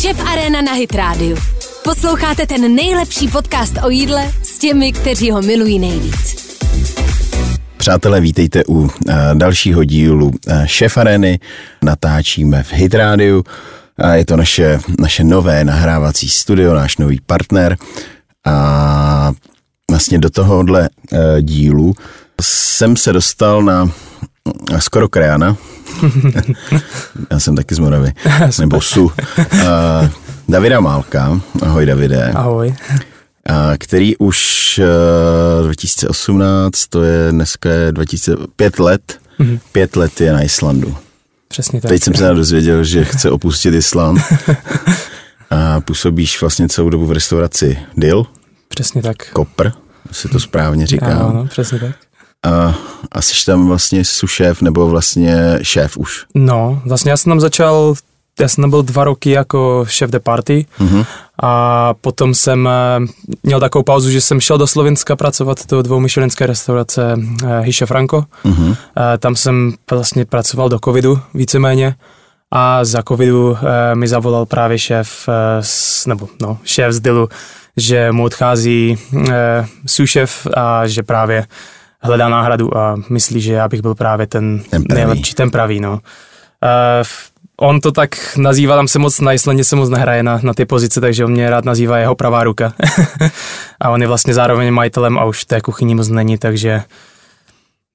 Šef Arena na Hit Radio. Posloucháte ten nejlepší podcast o jídle s těmi, kteří ho milují nejvíc. Přátelé, vítejte u uh, dalšího dílu uh, Šef Areny. Natáčíme v Hit Radio. Je to naše, naše nové nahrávací studio, náš nový partner. A vlastně do tohohle uh, dílu jsem se dostal na skoro krajana. Já jsem taky z Moravy. nebo Su. Uh, Davida Málka. Ahoj Davide. Ahoj. A který už uh, 2018, to je dneska je 2005 let, mm-hmm. pět let je na Islandu. Přesně tak. Teď jsem se dozvěděl, že chce opustit Island. a působíš vlastně celou dobu v restauraci Dill. Přesně tak. Kopr, si to správně říká. Ano, přesně tak. A, a jsi tam vlastně sušéf nebo vlastně šéf už? No, vlastně já jsem tam začal, já jsem tam byl dva roky jako šéf de party Mhm. a potom jsem eh, měl takovou pauzu, že jsem šel do Slovenska pracovat do dvoumyšelinské restaurace eh, Hiše Franco. Eh, Tam jsem vlastně pracoval do covidu víceméně a za covidu mi zavolal právě šéf, s- nebo no, šéf z Dilu, že mu odchází eh, sušef a že právě hledá náhradu a myslí, že já bych byl právě ten, Ten pravý. nejlepší, ten pravý, no. F- on to tak nazývá, tam se moc na Islandě se moc nehraje na, na ty pozice, takže on mě rád nazývá jeho pravá ruka. a on je vlastně zároveň majitelem a už té kuchyni moc není, takže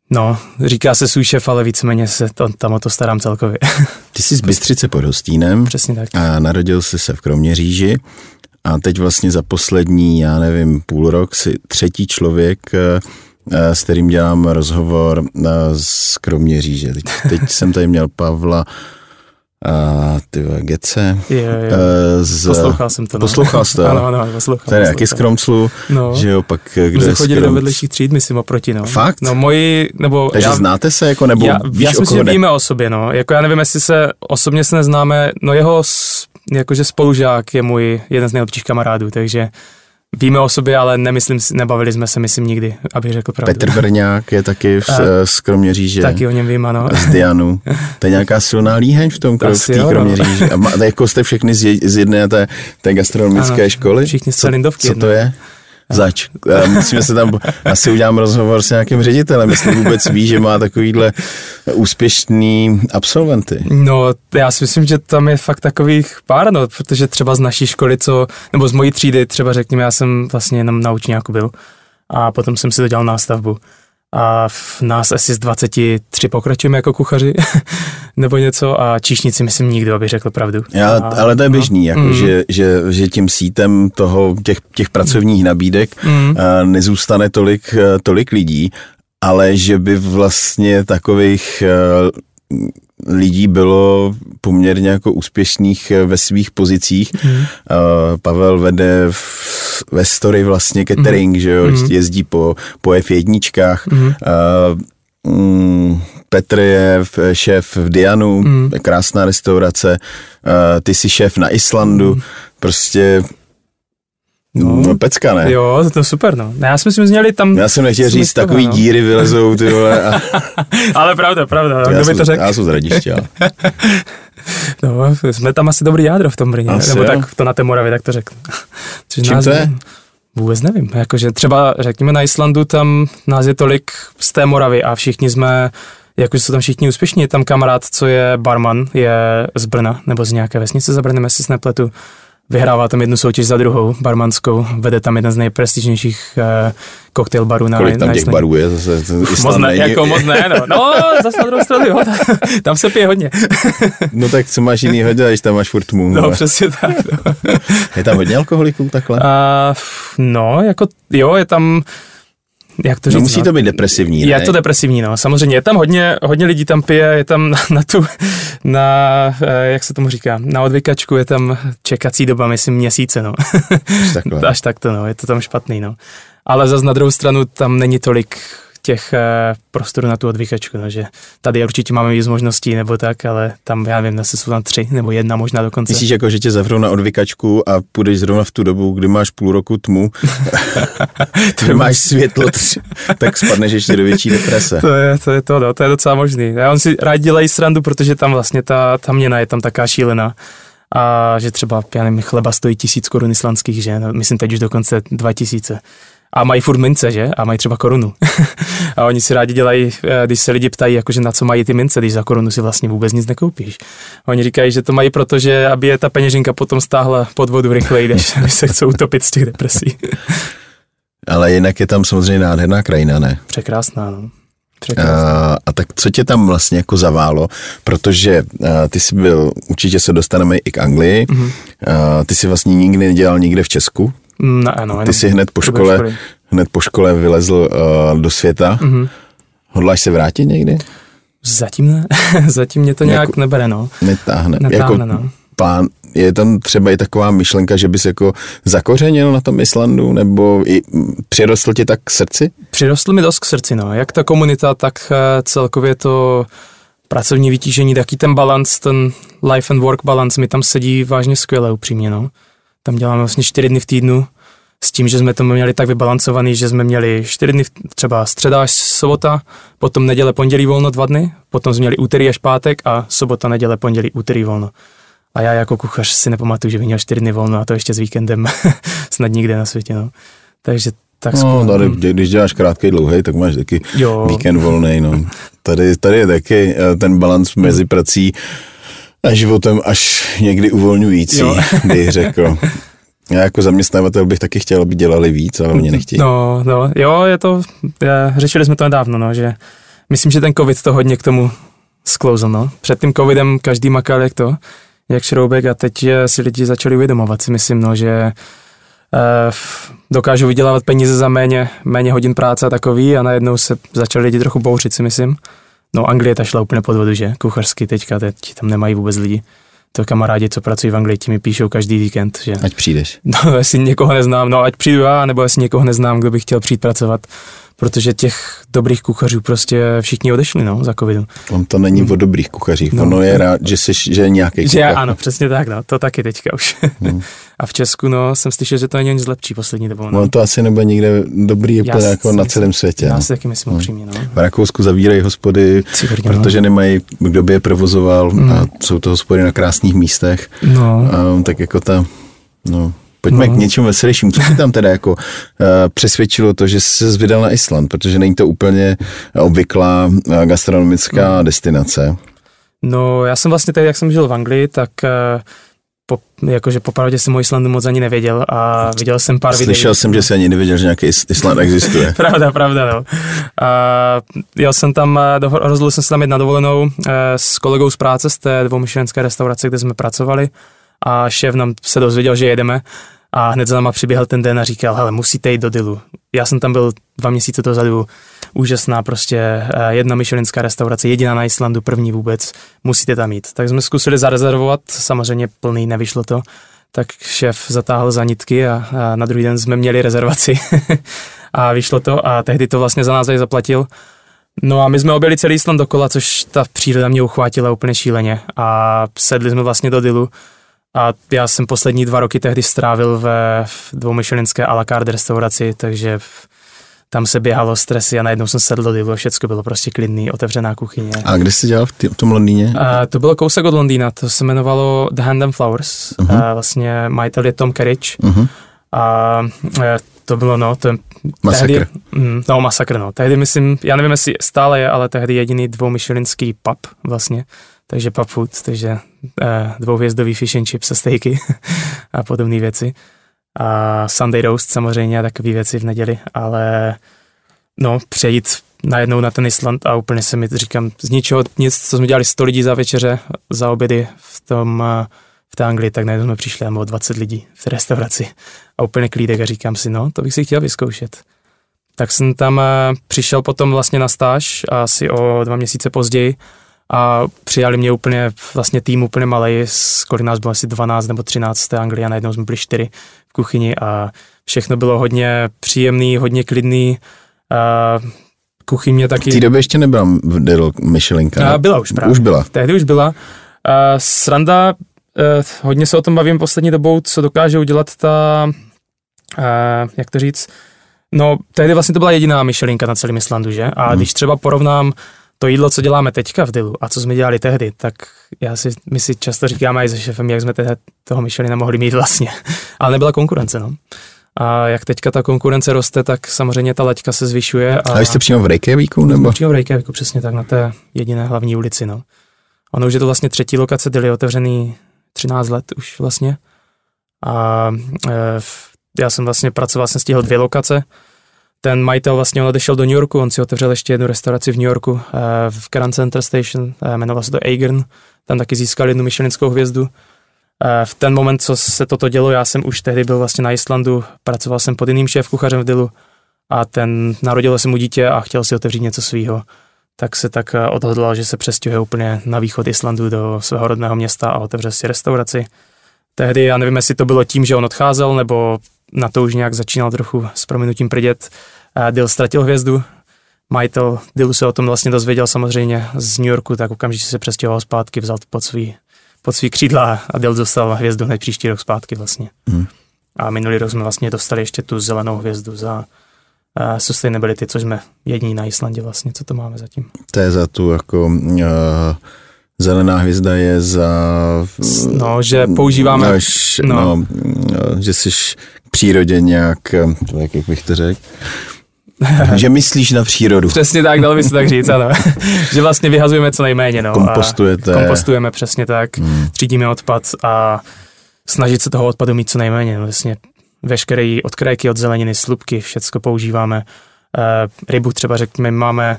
no, říká se soušef, ale víceméně se to, tam o to starám celkově. Ty jsi z Bystřice pod Hostínem Přesně tak. a narodil jsi se v Kroměříži a teď vlastně za poslední, já nevím, půl rok si třetí člověk, eh, s kterým dělám rozhovor eh, z Kroměříže. Teď, teď jsem tady měl Pavla a ty vole, Gece. Jo. eh, Z, Poslouchal jsem to. No. Poslouchal jsi to? Ano, ano, poslouchal. Tady jaký z. Kromclu, No. že jo, pak eh, kdo jsme je chodili do vedlejších tříd, myslím, oproti, no. Fakt? No, moji, nebo Takže já, znáte se, jako, nebo já, víš, já si myslím, že víme o sobě, no. Jako já nevím, jestli se osobně se neznáme, no jeho jakože spolužák je můj jeden z nejlepších kamarádů, takže víme o sobě, ale nemyslím, nebavili jsme se, myslím, nikdy, abych řekl pravdu. Petr Brňák je taky v, A- z Kroměříže. Taky o něm vím, ano. A z Dianu. To je nějaká silná líheň v tom, v té. Kroměříži. A má, jako jste všechny z, je- z jedné té, té gastronomické Ano, školy? všichni z co, Celindovky co to je? Zač. Musíme se tam, asi udělám rozhovor s nějakým ředitelem, jestli vůbec ví, že má takovýhle úspěšný absolventy. No, já si myslím, že tam je fakt takových pár, no, protože třeba z naší školy, co, nebo z mojí třídy, třeba řekněme, já jsem vlastně jenom na učňáku byl a potom jsem si to dělal nástavbu. A v nás asi z 23 pokračujeme jako kuchaři, nebo něco, a číšníci myslím nikdo, aby řekl pravdu. Já, a, ale to je běžný, jako, Mm. že, že, že tím sítem toho, těch, těch pracovních nabídek Mm. a nezůstane tolik, eh, tolik lidí, ale že by vlastně takových eh, lidí bylo poměrně jako úspěšných eh, ve svých pozicích. Mm. Uh, Pavel vede v, ve story vlastně catering, že jo, Mhm. jezdí po, po F1. Mhm. Uh, mm, Petr je šéf v Dianu, Mhm. krásná restaurace, uh, ty jsi šéf na Islandu, prostě no, No. pecka, ne? Jo, to je super, no. Já si myslím, že měli tam... Já jsem nechtěl Jsme říct, toho, takový no. díry vylezou, ty vole, a ale pravda, pravda, no, já, kdo by to řekl? já jsem z Hradiště. No, jsme tam asi dobrý jádro v tom Brně, Asi nebo jo. tak to na té Moravě, tak to. Což Čím nás- to je? Vůbec nevím, jakože třeba řekněme na Islandu tam nás je tolik z té Moravy a všichni jsme, jakože jsou tam všichni úspěšní, je tam kamarád, co je barman, je z Brna, nebo z nějaké vesnice za Brnem, jestli se nepletu, vyhrává tam jednu soutěž za druhou, barmanskou, vede tam jeden z nejprestižnějších uh, koktejl barů na Kolik tam na těch Islandě. barů je zase? Moc ne, jako moc ne, no. No, zase na druhou stranu, jo, tam, tam se pije hodně. No tak co máš jinýho dělat, když tam máš furt tmu? No, vole? přesně tak. No. Je tam hodně alkoholiků takhle? A, no, jako, jo, je tam, jak to říct, no, musí no? to být depresivní, Je ne? to depresivní, no. Samozřejmě je tam hodně, hodně lidí tam pije, je tam na, na tu, na, eh, jak se tomu říká, na odvykačku je tam čekací doba, myslím, měsíce, no. Až takhle. Až takto, no, je to tam špatný, no. Ale zase na druhou stranu tam není tolik těch eh, prostorů na tu odvykačku, no, že tady určitě máme víc možností nebo tak, ale tam, já nevím, asi jsou tam tři nebo jedna možná dokonce. Myslíš jako, že tě zavřou na odvykačku a půjdeš zrovna v tu dobu, kdy máš půl roku tmu, kdy máš světlo, tři- tak spadneš ještě do větší deprese. To je, to je to, no, to je docela možný. Já on si rád dělají srandu, protože tam vlastně ta, ta měna je tam taká šílená. A že třeba, já nevím, chleba stojí tisíc korun islandských, že? No, myslím teď už dokonce dva tisíce. A mají furt mince, že? A mají třeba korunu. a oni si rádi dělají, eh, když se lidi ptají, jakože na co mají ty mince, když za korunu si vlastně vůbec nic nekoupíš. Oni říkají, že to mají proto, že aby je ta peněženka potom stáhla pod vodu rychleji, než se chcou utopit z těch depresí. Ale jinak je tam samozřejmě nádherná krajina, ne? Překrásná, no. A, a tak co tě tam vlastně jako zaválo, protože a, ty jsi byl, určitě se dostaneme i k Anglii, mm-hmm. a, ty jsi vlastně nikdy nedělal nikde v Česku, ne, no, ty jsi hned po škole, hned po škole vylezl uh, do světa, mm-hmm. hodláš se vrátit někdy? Zatím ne, zatím mě to nějak jako, nebere, no. Netáhne. Netáhne, jako, no. Plán, je tam třeba i taková myšlenka, že bys jako zakořenil na tom Islandu, nebo i přirostl ti tak k srdci? Přirostl mi dost k srdci, no. Jak ta komunita, tak eh, celkově to pracovní vytížení, taky ten balans, ten life and work balance mi tam sedí vážně skvěle, upřímně, no. Tam děláme vlastně čtyři dny v týdnu, s tím, že jsme to měli tak vybalancovaný, že jsme měli čtyři dny, třeba středa až sobota, potom neděle, pondělí volno dva dny, potom jsme měli úterý až pátek a sobota, neděle, pondělí, úterý volno. A já jako kuchař si nepamatuju, že bych měl čtyři dny volno a to ještě s víkendem snad nikde na světě. No. Takže tak no, tady, když děláš krátký, dlouhý, tak máš taky jo. víkend volný. No. Tady, tady je taky eh, ten balans mezi prací a životem až někdy uvolňující, bych řekl. Já jako zaměstnavatel bych taky chtěl, aby dělali víc, ale oni nechtějí. No, no, jo, je to, je, řešili jsme to nedávno, no, že myslím, že ten covid to hodně k tomu sklouzl, no. Před tím covidem každý makal jak to, jak šroubek a teď si lidi začali uvědomovat si myslím, no, že eh, dokážu vydělávat peníze za méně, méně hodin práce a takový a najednou se začali lidi trochu bouřit si myslím. No Anglie ta šla úplně pod vodu, že? Kuchařsky teďka, teď tam nemají vůbec lidi to kamarádi, co pracují v Anglii, ti mi píšou každý víkend, že... Ať přijdeš. No, jestli někoho neznám, no ať přijdu já, nebo jestli někoho neznám, kdo by chtěl přijít pracovat, protože těch dobrých kuchařů prostě všichni odešli, no, za covidu. On to není o dobrých kuchařích, no. ono je rád, že jsi, že je nějaký kuchař. Že ano, přesně tak, no, to taky teďka už. Hmm. A v Česku, no, jsem slyšel, že to není nic lepší poslední dobou. No. no to asi nebude nikde dobrý úplně jako na celém světě. Já no. si taky myslím hmm. upřímně, no. V Rakousku zavírají hospody, Cibrně, protože no. nemají, kdo by je provozoval hmm. a jsou to hospody na krásných místech. No. A, tak jako ta, no, Pojďme no. k něčemu veselějšímu. Co ti tam teda jako uh, přesvědčilo to, že jsi vydal na Island, protože není to úplně obvyklá uh, gastronomická no. destinace? No, já jsem vlastně tady, jak jsem žil v Anglii, tak uh, po, jakože popravdě jsem o Islandu moc ani nevěděl a viděl jsem pár videí. Slyšel jsem, že jsi ani nevěděl, že nějaký Island existuje. pravda, pravda, no. A jel jsem tam, rozhodl jsem se tam jít na dovolenou s kolegou z práce z té dvoumyšlenské restaurace, kde jsme pracovali a šéf nám se dozvěděl, že jedeme. A hned za náma přiběhl ten den a říkal, hele, musíte jít do Dilu. Já jsem tam byl dva měsíce dozadu, úžasná prostě eh, jedna myšelinská restaurace, jediná na Islandu, první vůbec, musíte tam jít. Tak jsme zkusili zarezervovat, samozřejmě plný, nevyšlo to, tak šéf zatáhl za nitky a, a na druhý den jsme měli rezervaci. A vyšlo to a tehdy to vlastně za nás aj zaplatil. No a my jsme objeli celý Island dokola, což ta příroda mě uchvátila úplně šíleně. A sedli jsme vlastně do Dilu a já jsem poslední dva roky tehdy strávil ve dvoumyšelinské a la carte restauraci, takže tam se běhalo stresy a najednou jsem sedl do divu a všechno bylo prostě klidný, otevřená kuchyně. A kde jsi dělal v, tý, v tom Londýně? A to bylo kousek od Londýna, to se jmenovalo The Hand and Flowers. Uh-huh. A vlastně majitel je Tom Kerridge. Uh-huh. A e, to bylo, no, to Masakr. Tehdy, mm, no, masakr, no. Tehdy myslím, já nevím, jestli stále je, ale tehdy jediný dvoumyšelinský pub vlastně takže pub food, takže eh, dvouhvězdový fish and chips a steaky a podobné věci. A Sunday roast samozřejmě a takové věci v neděli, ale no, přejít najednou na ten Island a úplně se mi, říkám, z ničeho nic, co jsme dělali 100 lidí za večeře, za obědy v tom, eh, v té Anglii, tak najednou jsme přišli a o 20 lidí v té restauraci a úplně klídek a říkám si, no, to bych si chtěl vyzkoušet. Tak jsem tam eh, přišel potom vlastně na stáž asi o dva měsíce později a přijali mě úplně, vlastně tým úplně malý, kolik nás bylo asi 12 nebo 13 z té Anglie a najednou jsme byli 4 v kuchyni a všechno bylo hodně příjemný, hodně klidný. A kuchyně taky... V té době ještě nebyla Michelinka. A byla už právě. Už byla. Tehdy už byla. A sranda, eh, hodně se o tom bavím poslední dobou, co dokáže udělat ta, eh, jak to říct, no tehdy vlastně to byla jediná Michelinka na celém Islandu, že? A hmm. když třeba porovnám to jídlo, co děláme teďka v Dilu a co jsme dělali tehdy, tak já si, my si často říkáme i se šefem, jak jsme tehdy toho Michelina mohli mít vlastně. Ale nebyla konkurence, no. A jak teďka ta konkurence roste, tak samozřejmě ta laťka se zvyšuje. A, a jste přímo v Reykjavíku? Nebo? Přímo v Reykjavíku, přesně tak, na té jediné hlavní ulici. No. Ono už je to vlastně třetí lokace, Dili otevřený 13 let už vlastně. A e, já jsem vlastně pracoval, jsem stihl dvě lokace. Ten majitel vlastně on odešel do New Yorku, on si otevřel ještě jednu restauraci v New Yorku, e, v Grand Center Station, e, jmenoval se to Agern, tam taky získal jednu Michelinskou hvězdu. E, v ten moment, co se toto dělo, já jsem už tehdy byl vlastně na Islandu, pracoval jsem pod jiným šéf kuchařem v Dilu a ten narodil se mu dítě a chtěl si otevřít něco svého tak se tak odhodlal, že se přestěhuje úplně na východ Islandu do svého rodného města a otevře si restauraci. Tehdy, já nevím, jestli to bylo tím, že on odcházel, nebo na to už nějak začínal trochu s prominutím prdět. Dill ztratil hvězdu, majitel Dillu se o tom vlastně dozvěděl samozřejmě z New Yorku, tak okamžitě se přestěhoval zpátky, vzal to pod svý, pod svý křídla a Dill dostal hvězdu hned příští rok zpátky vlastně. Hmm. A minulý rok jsme vlastně dostali ještě tu zelenou hvězdu za uh, sustainability, což jsme jediní na Islandě vlastně, co to máme zatím. To je za tu jako uh, zelená hvězda je za... No, že používáme... Až, no. no. Že jsi k přírodě nějak, jak, jak bych to řekl, že myslíš na přírodu. Přesně tak, dalo by se tak říct, ano. že vlastně vyhazujeme co nejméně. No, Kompostujete. kompostujeme, přesně tak. Hmm. Třídíme odpad a snažit se toho odpadu mít co nejméně. No, vlastně veškeré odkrajky od zeleniny, slupky, všecko používáme. E, rybu třeba řekněme, máme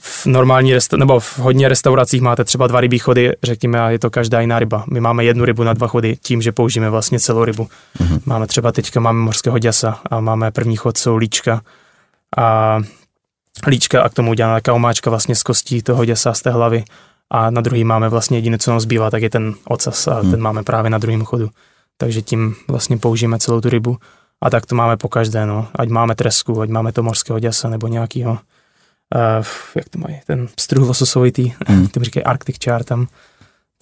v normální resta- nebo v hodně restauracích máte třeba dva rybí chody, řekněme, a je to každá jiná ryba. My máme jednu rybu na dva chody tím, že použijeme vlastně celou rybu. Mm-hmm. Máme třeba teďka máme morského děsa a máme první chod jsou líčka a líčka a k tomu uděláme taková omáčka vlastně z kostí toho děsa z té hlavy a na druhý máme vlastně jediné, co nám zbývá, tak je ten ocas a mm. ten máme právě na druhém chodu. Takže tím vlastně použijeme celou tu rybu a tak to máme po každé, no. Ať máme tresku, ať máme to morského děsa nebo nějakýho uh, jak to mají, ten struh lososovitý, mm. tomu říkají Arctic Char tam.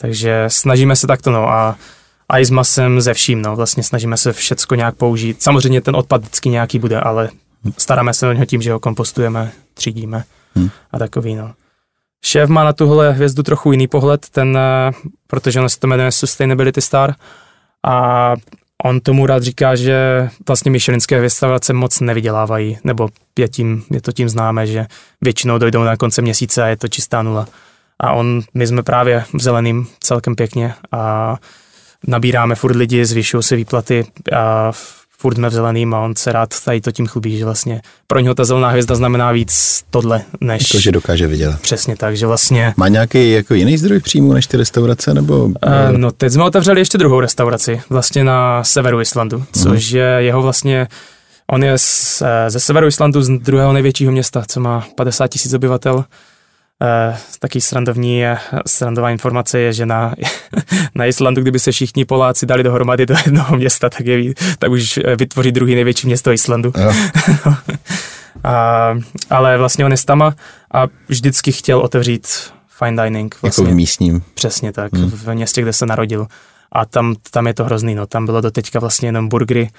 Takže snažíme se takto, no a a i s masem ze vším, no, vlastně snažíme se všecko nějak použít. Samozřejmě ten odpad vždycky nějaký bude, ale staráme se o něho tím, že ho kompostujeme, třídíme hmm. a takový, no. Šéf má na tuhle hvězdu trochu jiný pohled, ten, eh, protože on se to jmenuje Sustainability Star a On tomu rád říká, že vlastně Michelinské restaurace moc nevydělávají, nebo je, tím, je to tím známé, že většinou dojdou na konce měsíce a je to čistá nula. A on, my jsme právě v zeleným celkem pěkně a nabíráme furt lidi, zvyšují se výplaty a furt jsme v zeleným a on se rád tady to tím chlubí, že vlastně pro něho ta zelená hvězda znamená víc tohle, než... To, že dokáže vydělat. Přesně tak, že vlastně... Má nějaký jako jiný zdroj příjmu než ty restaurace, nebo... Uh, no teď jsme otevřeli ještě druhou restauraci, vlastně na severu Islandu, uh-huh. což je jeho vlastně... On je z, eh, ze severu Islandu, z druhého největšího města, co má 50 tisíc obyvatel Uh, taky srandovní, srandová informace je, že na, na Islandu, kdyby se všichni Poláci dali dohromady do jednoho města, tak, je, tak už eh, vytvoří druhý největší město Islandu. a, ale vlastně on je stama a vždycky chtěl otevřít fine dining. Vlastně, jako v místním. Přesně tak, hmm. v městě, kde se narodil. A tam, tam je to hrozný, no. Tam bylo do teďka vlastně jenom burgery,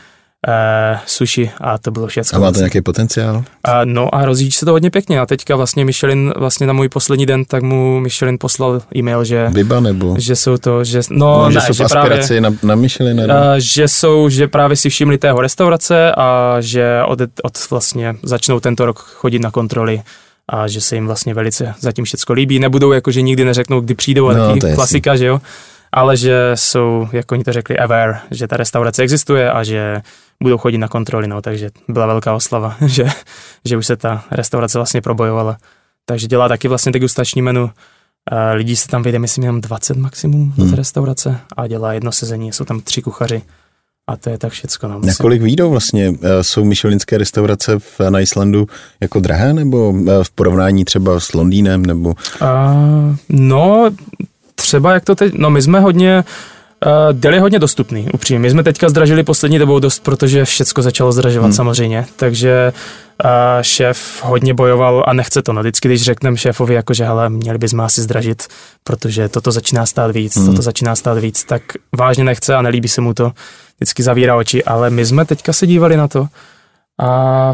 uh, sushi a to bylo všechno. A má to nějaký potenciál? Uh, no a rozjíždí se to hodně pěkně a teďka vlastně Michelin, vlastně na můj poslední den, tak mu Michelin poslal e-mail, že... Vyba nebo? Že jsou to, že... No, no že ne, jsou že právě, na, na Michelin? Uh, že jsou, že právě si všimli tého restaurace a že od, od vlastně začnou tento rok chodit na kontroly a že se jim vlastně velice zatím všechno líbí. Nebudou jako, že nikdy neřeknou, kdy přijdou, a no, taky klasika, jasný. že jo ale že jsou, jako oni to řekli, aware, že ta restaurace existuje a že budou chodit na kontroly, no, takže byla velká oslava, že, že už se ta restaurace vlastně probojovala. Takže dělá taky vlastně degustační menu, lidí se tam vyjde, myslím, jenom 20 maximum hmm. hmm. restaurace a dělá jedno sezení, jsou tam tři kuchaři a to je tak všecko. No, Na kolik výjdou vlastně? E, jsou myšelinské restaurace v, na Islandu jako drahé nebo e, v porovnání třeba s Londýnem? Nebo... Uh, no, třeba jak to teď, no my jsme hodně, Uh, Dell je hodně dostupný, upřímně. My jsme teďka zdražili poslední dobou dost, protože všecko začalo zdražovat hmm. samozřejmě, takže uh, šéf hodně bojoval a nechce to. No, vždycky, když řekneme šéfovi, jako, že hele, měli bychom asi zdražit, protože toto začíná stát víc, hmm. toto začíná stát víc, tak vážně nechce a nelíbí se mu to. Vždycky zavírá oči, ale my jsme teďka se dívali na to A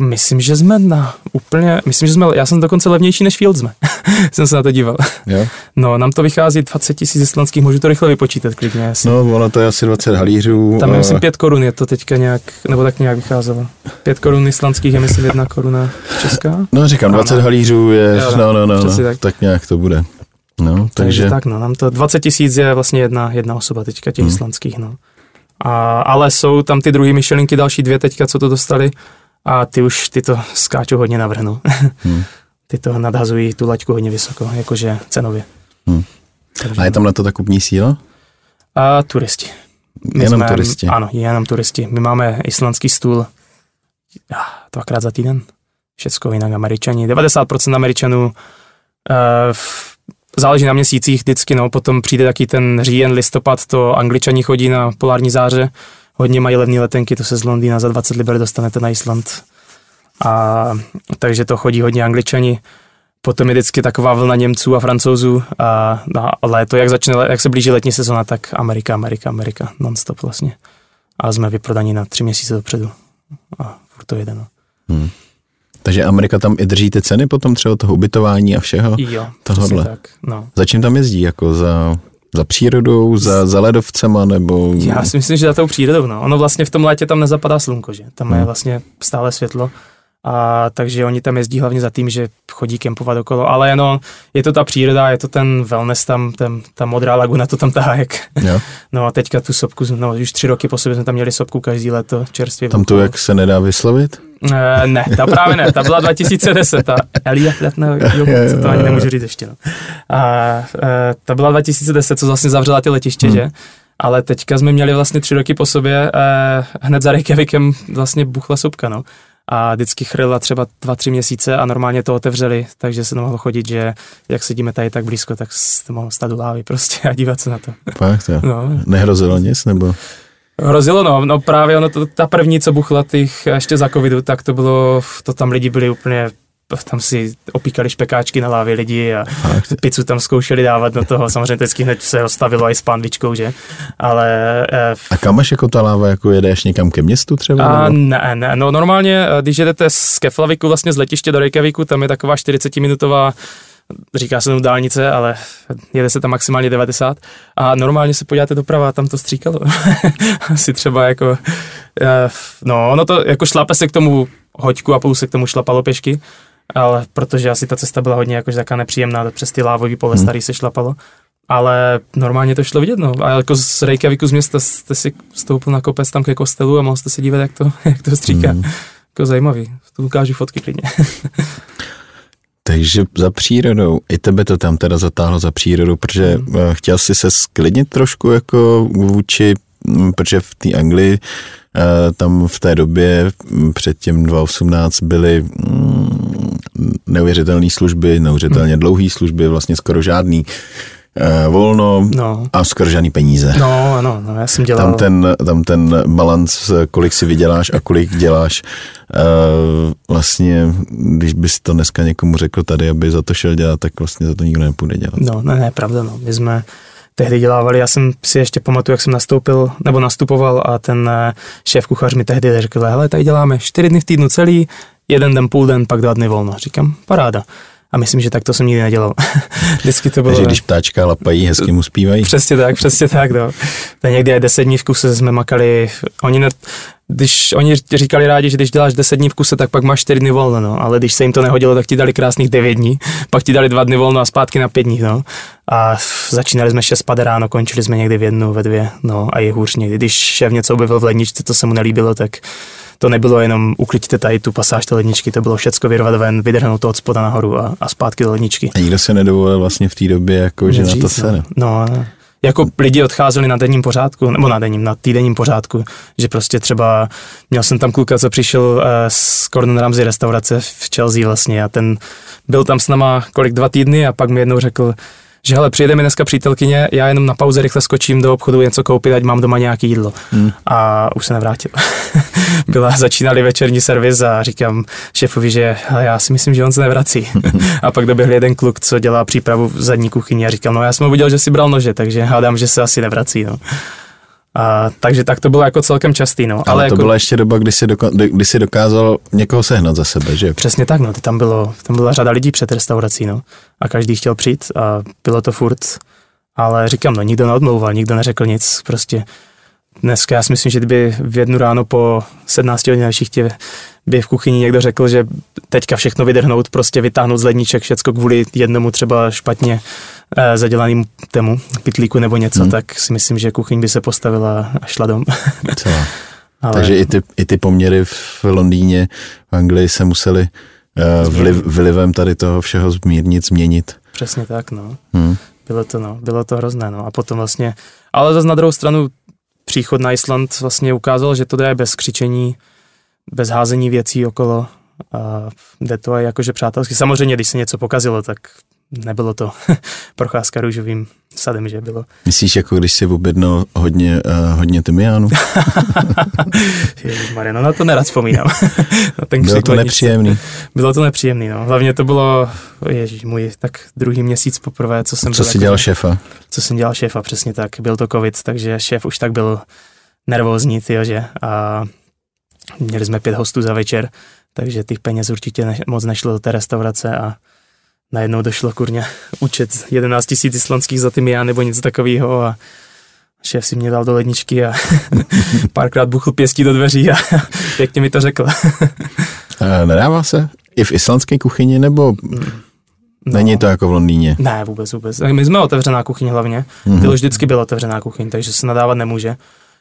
myslím, že jsme na úplně, myslím, že jsme, já jsem dokonce levnější než Field jsme. jsem se na to díval. Jo? No, nám to vychází 20 tisíc islandských, můžu to rychle vypočítat klidně. Asi. No, ono to je asi 20 halířů. Tam je, a- myslím, 5 korun je to teďka nějak, nebo tak nějak vycházelo. 5 korun islandských je, myslím, jedna koruna česká. No, říkám, Ano. 20 halířů je, Jo, no, no, no, no, no tak. tak. nějak to bude. No, Takže, takže, tak, no, nám to 20 tisíc je vlastně jedna, jedna osoba teďka těch Hmm. hmm. islandských, no. A, ale jsou tam ty druhé myšelinky, další dvě teďka, co to dostali a ty už, ty to skáčou hodně navrhnu. Hmm. ty to nadhazují tu laťku hodně vysoko, jakože cenově. Hmm. Takže, a je tam na to ta kupní síla? a turisti. Jenom turisti. Ano, jenom turisti. My máme islandský stůl dvakrát za týden. Všecko jinak američani. 90% američanů uh, v, záleží na měsících vždycky, no, potom přijde taky ten říjen, listopad, to angličani chodí na polární záře, hodně mají levné letenky, to se z Londýna za 20 liber dostanete na Island. A, takže to chodí hodně angličani. Potom je vždycky taková vlna Němců a Francouzů a na léto, jak, začne, jak se blíží letní sezona, tak Amerika, Amerika, Amerika, non-stop vlastně. A jsme vyprodaní na tři měsíce dopředu. A furt to jede, no. Hmm. Takže Amerika tam i drží ty ceny potom třeba toho ubytování a všeho? Jo, přesně tak, no. Za čím tam jezdí? Jako za, za přírodou, za, za ledovcema nebo... Já si myslím, že za tou přírodou, no. Ono vlastně v tom létě tam nezapadá slunko, že? Tam je Hmm. vlastně stále světlo. A takže oni tam jezdí hlavně za tím, že chodí kempovat okolo, ale no, je to ta příroda, je to ten wellness tam, ten, ta modrá laguna to tam tahá jak. Jo? No a teďka tu sopku, no už tři roky po sobě jsme tam měli sopku každý léto čerstvě. Tam to jak se nedá vyslovit? E, ne, ta právě ne, ta byla 2010, ta Elia Flatner, jo, co to ani nemůžu říct ještě. No. A e, ta byla 2010, co vlastně zavřela ty letiště, Hmm. že? Ale teďka jsme měli vlastně tři roky po sobě, e, hned za Reykjavikem vlastně buchla sopka, no. A vždycky chryla třeba dva, tři měsíce a normálně to otevřeli, takže se mohlo chodit, že jak sedíme tady tak blízko, tak jste mohl stát u lávy prostě a dívat se na to. Fakt, jo. No, Nehrozilo nic, nebo? Hrozilo, no, no právě ono, to, ta první, co buchla těch ještě za covidu, tak to bylo, to tam lidi byli úplně, tam si opíkali špekáčky na lávě lidi a Fakt. pizzu tam zkoušeli dávat do toho, samozřejmě vždycky hned se rozstavilo i s pánvičkou, že, ale eh, A kam až jako ta láva, jako jedeš někam ke městu třeba? a nebo? ne, ne, no normálně, eh, když jedete z Keflaviku, vlastně z letiště do Reykjaviku, tam je taková 40-minutová říká se tomu dálnice, ale jede se tam maximálně 90 a normálně se podíváte doprava a tam to stříkalo. Asi třeba jako, eh, no ono to jako šlape se k tomu hoďku a půl se k tomu šlapalo pěšky, ale protože asi ta cesta byla hodně jakože taká nepříjemná, přes ty lávový pole Hmm. starý se šlapalo. Ale normálně to šlo vidět, no. A jako z Reykjaviku z města jste si stoupil na kopec tam ke kostelu a mohl jste se dívat, jak to, jak to stříká. Hmm. Jako zajímavý. To ukážu fotky klidně. Takže za přírodou, i tebe to tam teda zatáhlo za přírodu, protože Hmm. mm. chtěl jsi se sklidnit trošku jako vůči, mm, protože v té Anglii eh, tam v té době před těm 2018 byly mm, neuvěřitelné služby, neuvěřitelně dlouhé služby, vlastně skoro žádný eh, volno No. a skoro žádný peníze. No, ano, no, já jsem dělal... Tam ten, tam ten balans, kolik si vyděláš a kolik děláš, uh, vlastně, když bys to dneska někomu řekl tady, aby za to šel dělat, tak vlastně za to nikdo nepůjde dělat. No, ne, ne, pravda, no. My jsme tehdy dělávali, já jsem si ještě pamatuju, jak jsem nastoupil, nebo nastupoval a ten eh, šéf kuchař mi tehdy řekl, hele, tady děláme čtyři dny v týdnu celý, jeden den, půl den, pak dva dny volno. Říkám, paráda. A myslím, že tak to jsem nikdy nedělal. Vždycky to bylo... Takže když ptáčka lapají, hezky mu zpívají. Přesně tak, přesně tak, no. To je někde deset dní v kuse jsme makali, oni ne, když oni říkali rádi, že když děláš 10 dní v kuse, tak pak máš 4 dny volno, no. ale když se jim to nehodilo, tak ti dali krásných 9 dní, pak ti dali 2 dny volno a zpátky na 5 dní, no. A začínali jsme 6 pade ráno, končili jsme někdy v jednu, ve dvě, no a je hůř někdy. Když šéf něco objevil v ledničce, to se mu nelíbilo, tak to nebylo jenom ukliďte tady tu pasáž té ledničky, to bylo všecko vyrvat ven, vydrhnout to od spoda nahoru a, a zpátky do ledničky. A nikdo se nedovolil vlastně v té době, jako, že na to Říct, se ne. No, no. Jako lidi odcházeli na denním pořádku, nebo na denním, na týdenním pořádku, že prostě třeba měl jsem tam kluka, co přišel uh, z Gordon Ramsay restaurace v Chelsea vlastně a ten byl tam s náma kolik dva týdny a pak mi jednou řekl, že hele, přijede mi dneska přítelkyně, já jenom na pauze rychle skočím do obchodu něco koupit, ať mám doma nějaký jídlo. Hmm. A už se nevrátil. Byla, začínali večerní servis a říkám šéfovi, že hele, já si myslím, že on se nevrací. a pak doběhl jeden kluk, co dělá přípravu v zadní kuchyni a říkal, no já jsem mu viděl, že si bral nože, takže hádám, že se asi nevrací. No. A, takže tak to bylo jako celkem častý, no. Ale, ale to jako, byla ještě doba, kdy jsi, doka- kdy jsi dokázal někoho sehnat za sebe, že? Přesně tak, no. Tam, bylo, tam byla řada lidí před restaurací, no. A každý chtěl přijít a bylo to furt. Ale říkám, no, nikdo neodmlouval, nikdo neřekl nic, prostě dneska já si myslím, že kdyby v jednu ráno po 17 hodinách šichtě by v kuchyni někdo řekl, že teďka všechno vydrhnout, prostě vytáhnout z ledniček všecko kvůli jednomu třeba špatně zadělaným tému pitlíku nebo něco, hmm. tak si myslím, že kuchyň by se postavila a šla dom. Ale... Takže i ty, i ty poměry v Londýně, v Anglii se museli eh, vliv, vlivem tady toho všeho zmírnit, změnit. Přesně tak, no. Hmm. Bylo to, no, bylo to hrozné, no. A potom vlastně, ale zase na druhou stranu příchod na Island vlastně ukázal, že to jde bez křičení, bez házení věcí okolo. A jde to aj jakože přátelsky. Samozřejmě, když se něco pokazilo, tak nebylo to procházka růžovým sadem, že bylo. Myslíš, jako když si objednal hodně, uh, hodně tymiánu? Ježišmarja, no na to nerad vzpomínám. na ten bylo to nepříjemný. Bylo to nepříjemný, no. Hlavně to bylo, ježíš, můj tak druhý měsíc poprvé, co jsem Co byl jsi jako, dělal šéfa? Co jsem dělal šéfa, přesně tak. Byl to covid, takže šéf už tak byl nervózní, tyjo, že. A měli jsme pět hostů za večer, takže těch peněz určitě ne, moc nešlo do té restaurace a najednou došlo kurně účet 11 tisíc islandských za já nebo něco takového a šéf si mě dal do ledničky a párkrát buchl pěstí do dveří a pěkně mi to řekl. Nedává se i v islandské kuchyni, nebo no. není to jako v Londýně? Ne, vůbec, vůbec. My jsme otevřená kuchyň hlavně. Mm-hmm. Bylo vždycky byla otevřená kuchyň, takže se nadávat nemůže.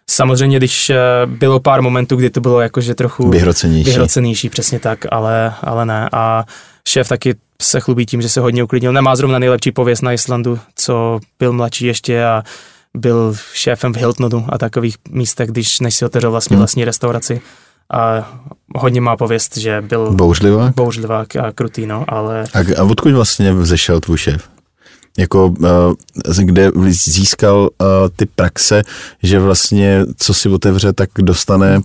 Samozřejmě, když eh, bylo pár momentů, kdy to bylo jakože trochu vyhrocenější, vyhrocenější přesně tak, ale, ale ne. A šéf taky se chlubí tím, že se hodně uklidnil. Nemá zrovna nejlepší pověst na Islandu, co byl mladší ještě a byl šéfem v Hiltonu a takových místech, když než si otevřel vlastně hmm. vlastní restauraci. A hodně má pověst, že byl bouřlivák, bouřlivák a krutý, no, ale... A, a odkud vlastně vzešel tvůj šéf? Jako uh, kde získal uh, ty praxe, že vlastně co si otevře, tak dostane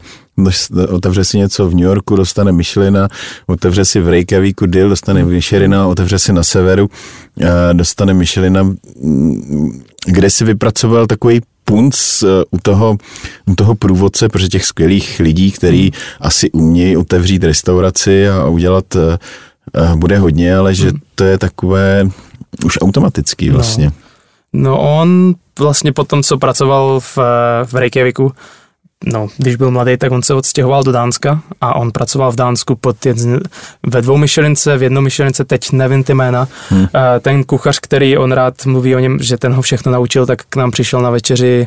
otevře si něco v New Yorku, dostane Michelina, otevře si v Reykjavíku Dill, dostane Michelina, otevře si na severu, uh, dostane Michelina, mm, kde si vypracoval takový punc u toho, u toho průvodce, protože těch skvělých lidí, který hmm. asi umějí otevřít restauraci a udělat bude hodně, ale že hmm. to je takové už automaticky no. vlastně. No, no on vlastně potom, co pracoval v, v Reykjaviku, no, když byl mladý, tak on se odstěhoval do Dánska a on pracoval v Dánsku pod jedn, ve dvou myšelince, v jednom myšelince, teď nevím ty jména. Hmm. Ten kuchař, který on rád mluví o něm, že ten ho všechno naučil, tak k nám přišel na večeři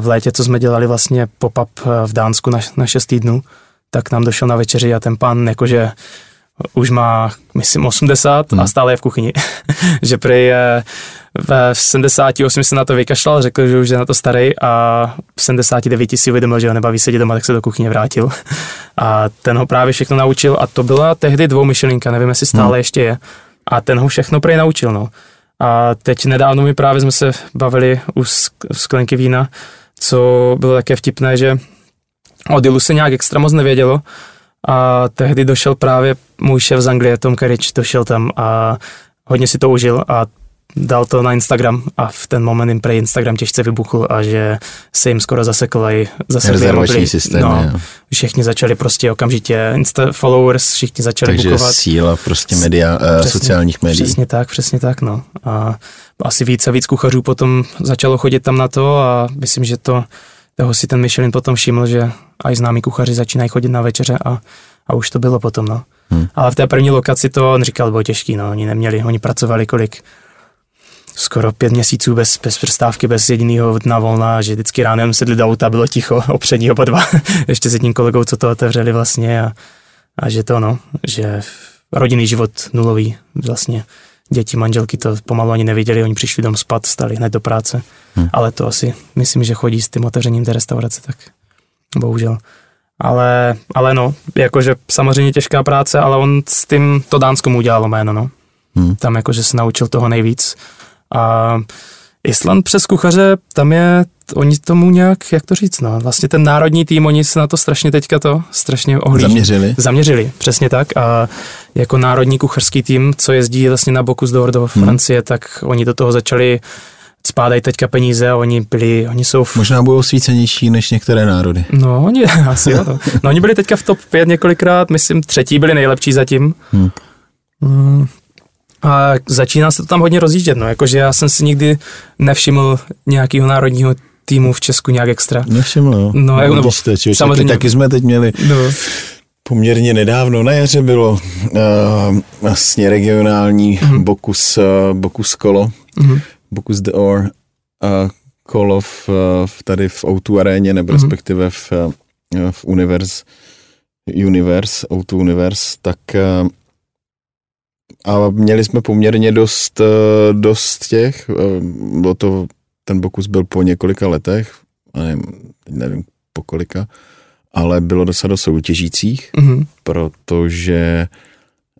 v létě, co jsme dělali vlastně pop-up v Dánsku na, na šest týdnů, tak nám došel na večeři a ten pán jakože už má, myslím, 80 hmm. a stále je v kuchyni. že prý je ve 78 se na to vykašlal, řekl, že už je na to starý a v 79 si uvědomil, že ho nebaví sedět doma, tak se do kuchyně vrátil. A ten ho právě všechno naučil a to byla tehdy dvou myšelinka, nevím, jestli stále hmm. ještě je. A ten ho všechno prej naučil, no. A teď nedávno mi právě jsme se bavili u sklenky vína, co bylo také vtipné, že o Dilu se nějak extra moc nevědělo, a tehdy došel právě můj šéf z Anglie, Tom Karič, došel tam a hodně si to užil a dal to na Instagram a v ten moment jim pre Instagram těžce vybuchl a že se jim skoro zasekl i zase Rezervační systém, no, jo. Všichni začali prostě okamžitě, Insta followers, všichni začali Takže bukovat. síla prostě media, eh, přesně, sociálních médií. Přesně tak, přesně tak, no. A asi víc a víc kuchařů potom začalo chodit tam na to a myslím, že to toho si ten Michelin potom všiml, že aj známí kuchaři začínají chodit na večeře a, a už to bylo potom, no. Hmm. Ale v té první lokaci to on říkal, bylo těžký, no. Oni neměli, oni pracovali kolik, skoro pět měsíců bez, bez přestávky, bez jediného dna volna, že vždycky ráno sedli do auta, bylo ticho, opřední oba dva, ještě s jedním kolegou, co to otevřeli vlastně a, a že to, no, že rodinný život nulový vlastně děti, manželky to pomalu ani neviděli, oni přišli dom spát, stali hned do práce. Hmm. Ale to asi, myslím, že chodí s tím otevřením té restaurace, tak bohužel. Ale, ale no, jakože samozřejmě těžká práce, ale on s tím to Dánsko mu udělalo jméno, no. Hmm. Tam jakože se naučil toho nejvíc. A Island přes kuchaře, tam je, oni tomu nějak, jak to říct, no, vlastně ten národní tým, oni se na to strašně teďka to strašně ohlíží. Zaměřili. Zaměřili, přesně tak. A jako národní kuchařský tým, co jezdí vlastně na boku z do hmm. Francie, tak oni do toho začali spádají teďka peníze a oni byli, oni jsou v... Možná budou svícenější než některé národy. No, oni asi jo. To. No, oni byli teďka v top 5 několikrát, myslím, třetí byli nejlepší zatím. Hmm. A začíná se to tam hodně rozjíždět, no, jakože já jsem si nikdy nevšiml nějakého národního týmu v Česku nějak extra. Nevšiml, jo. No, jako, nebo, Vidíš to, či- samozřejmě. Taky, taky jsme teď měli No, poměrně nedávno, na jaře bylo uh, vlastně regionální mm-hmm. Bokus, uh, Bokus kolo, mhm. Bokus the Or uh, kolo v, v tady v O2 aréně, nebo Mhm. respektive v, v Universe, Universe, O2 Universe, tak uh, a měli jsme poměrně dost, uh, dost těch, bylo to, ten Bokus byl po několika letech, a nevím, nevím po kolika, ale bylo docela dost soutěžících, Mhm. protože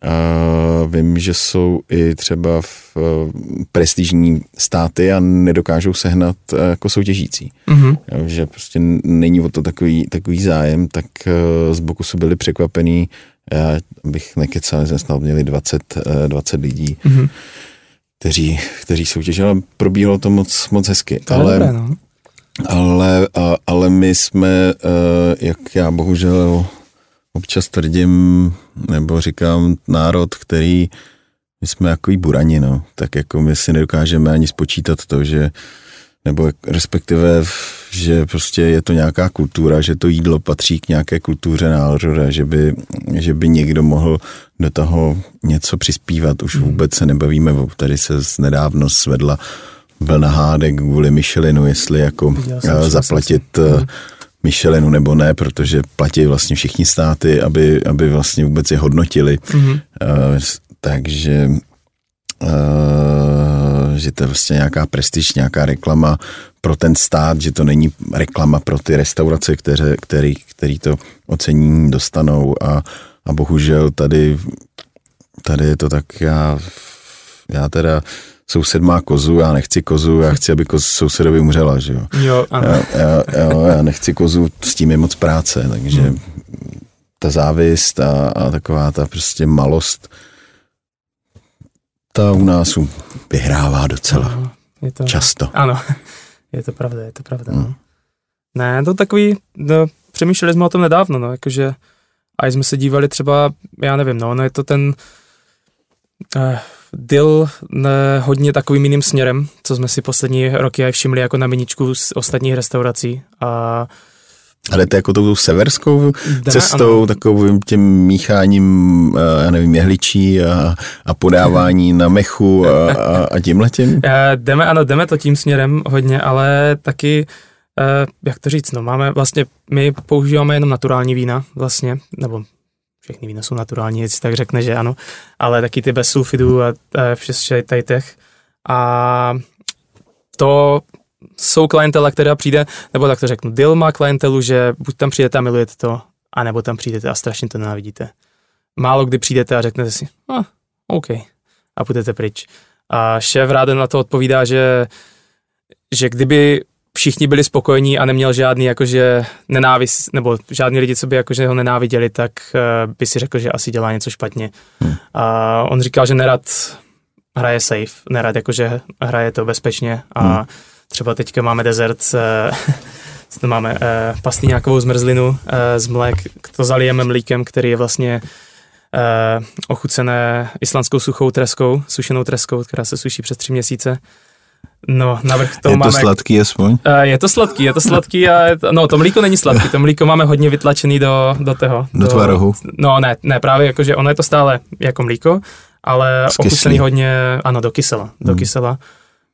uh, vím, že jsou i třeba v uh, prestižní státy a nedokážou sehnat uh, jako soutěžící. Mhm. Jo, že prostě není o to takový, takový zájem, tak uh, z Bokusu byli překvapený, já bych nekecal, jsme snad měli 20, uh, 20 lidí, Mhm. kteří, kteří soutěžili, ale probíhalo to moc, moc hezky. To ale, dobré, no. ale, a, ale my jsme, eh, jak já bohužel občas tvrdím, nebo říkám, národ, který, my jsme jako burani, no. Tak jako my si nedokážeme ani spočítat to, že nebo respektive, že prostě je to nějaká kultura, že to jídlo patří k nějaké kultuře národa, že by, že by někdo mohl do toho něco přispívat. Už vůbec se nebavíme, tady se nedávno svedla vlna hádek kvůli Michelinu, jestli jako jsem, eh, zaplatit eh, Michelinu nebo ne, protože platí vlastně všichni státy, aby, aby vlastně vůbec je hodnotili. Mhm. Eh, s- takže eh, že to je vlastně nějaká prestiž, nějaká reklama pro ten stát, že to není reklama pro ty restaurace, které, který, který to ocenění dostanou a, a bohužel tady, tady je to tak, já, já teda soused má kozu, já nechci kozu, já chci, aby koz sousedovi umřela, že jo. Jo, ano. Já, já, já, já nechci kozu, s tím je moc práce, takže hmm. ta závist a, a taková ta prostě malost, ta u nás vyhrává docela Je to, často. Ano, je to pravda, je to pravda. Hmm. No. Ne, to takový, no, přemýšleli jsme o tom nedávno, no, jakože, a jsme se dívali třeba, já nevím, no, no je to ten eh, deal ne, hodně takovým jiným směrem, co jsme si poslední roky aj všimli jako na meničku z ostatních restaurací. A Ale to jako tou severskou jde, cestou, ano. takovým tím mícháním, eh, já nevím, jehličí a, a podávání na mechu a, a, a tímhletím. Eh, jdeme, ano, jdeme to tím směrem hodně, ale taky, eh, jak to říct, no, máme vlastně, my používáme jenom naturální vína vlastně, nebo všechny vína jsou naturální, jestli tak řekne, že ano, ale taky ty bez sulfidů a eh, vše tady těch. A to jsou klientela, která přijde, nebo tak to řeknu, Dill má klientelu, že buď tam přijdete a milujete to, anebo tam přijdete a strašně to nenávidíte. Málo kdy přijdete a řeknete si, ah, OK, a půjdete pryč. A šéf ráden na to odpovídá, že, že kdyby všichni byli spokojení a neměl žádný jakože nenávist, nebo žádný lidi, co by jakože ho nenáviděli, tak uh, by si řekl, že asi dělá něco špatně. Hmm. A on říkal, že nerad hraje safe, nerad jakože hraje to bezpečně a hmm. Třeba teďka máme desert, co to máme, uh, pastýňákovou zmrzlinu z mlék, to zalijeme mlíkem, který je vlastně uh, ochucené islandskou suchou treskou, sušenou treskou, která se suší přes tři měsíce. No, navrch toho Je to máme... sladký aspoň? Je to sladký, je to sladký a je to, no to mlíko není sladký, to mlíko máme hodně vytlačený do, do toho. Do tvarohu? No ne, ne, právě jakože ono je to stále jako mlíko, ale Zkyslý. ochucený hodně, ano, do kysela, do Hmm. kysela.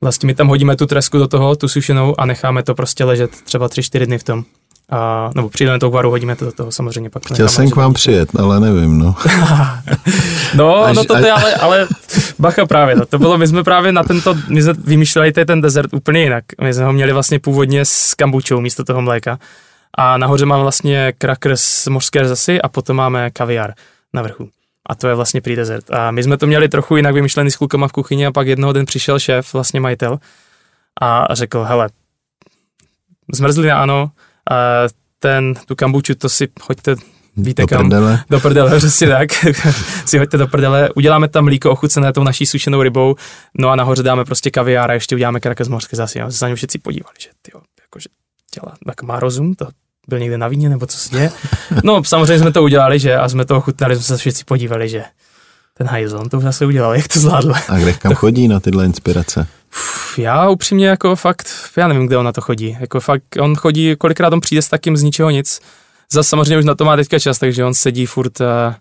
Vlastně my tam hodíme tu tresku do toho, tu sušenou a necháme to prostě ležet třeba 3-4 dny v tom. A, nebo přijdeme tou varu, hodíme to do toho samozřejmě pak. Chtěl jsem k vám přijet, ale nevím, no. No, Až- no to je ale, ale bacha právě, no, to bylo, my jsme právě na tento, my jsme vymýšleli ten desert úplně jinak. My jsme ho měli vlastně původně s kambučou místo toho mléka. A nahoře máme vlastně crackers mořské řasy a potom máme kaviár na vrchu. A to je vlastně prý desert. A my jsme to měli trochu jinak vymyšlený s klukama v kuchyni a pak jednoho den přišel šéf, vlastně majitel, a řekl, hele, zmrzlina ano, a ten, tu kambuču, to si hoďte Víte do kam? prdele. Do prdele, přesně tak. si hoďte do prdele. Uděláme tam mlíko ochucené tou naší sušenou rybou, no a nahoře dáme prostě kaviár a ještě uděláme kraka z mořské zase. Se na ně všichni podívali, že tyjo, jakože dělá, tak má rozum, to byl někde na víně, nebo co se děje. No samozřejmě jsme to udělali, že a jsme to ochutnali, jsme se všichni podívali, že ten hajzon to už zase udělal, jak to zvládl. A kde kam chodí na tyhle inspirace? Uf, já upřímně jako fakt, já nevím, kde on na to chodí. Jako fakt, on chodí, kolikrát on přijde s takým z ničeho nic. Zase samozřejmě už na to má teďka čas, takže on sedí furt, eh,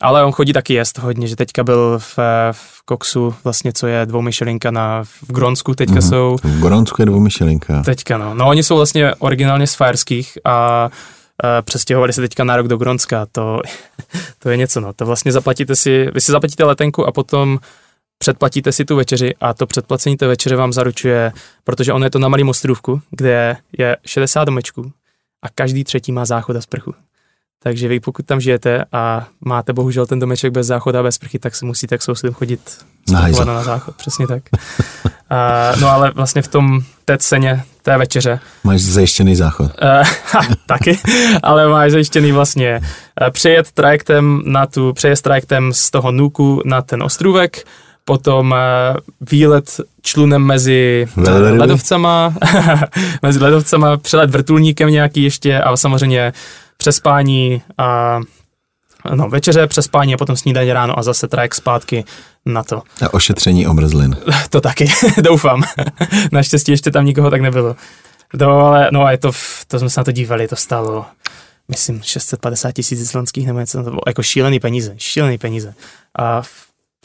ale on chodí taky jest hodně, že teďka byl v, eh, v Koksu, vlastně co je dvoumyšelinka na, v Gronsku teďka Mhm. jsou. V Goronsku je dvoumyšelinka. Teďka no. No oni jsou vlastně originálně z Fajerských a e, přestěhovali se teďka na rok do Gronska. To, to je něco, no. To vlastně zaplatíte si, vy si zaplatíte letenku a potom předplatíte si tu večeři a to předplacení té večeře vám zaručuje, protože ono je to na malém ostrůvku, kde je 60 domečků a každý třetí má záchod a sprchu. Takže vy pokud tam žijete a máte bohužel ten domeček bez záchoda a bez sprchy, tak si musíte k sousedům chodit Na na záchod, přesně tak. A, no ale vlastně v tom té ceně té večeře Máš zajištěný záchod. Uh, taky, ale máš zajištěný vlastně uh, přejet trajektem na tu, přejezd trajektem z toho Nuku na ten ostrůvek, potom uh, výlet člunem mezi Velryby? ledovcama, mezi ledovcama, přelet vrtulníkem nějaký ještě a samozřejmě přespání a no, večeře, přespání a potom snídaně ráno a zase trajekt zpátky na to. A ošetření obrzlin. To taky, doufám. Naštěstí ještě tam nikoho tak nebylo. No, ale, no a je to, to jsme se na to dívali, to stálo, myslím, 650 tisíc islandských nebo něco, to bylo jako šílený peníze, šílený peníze. A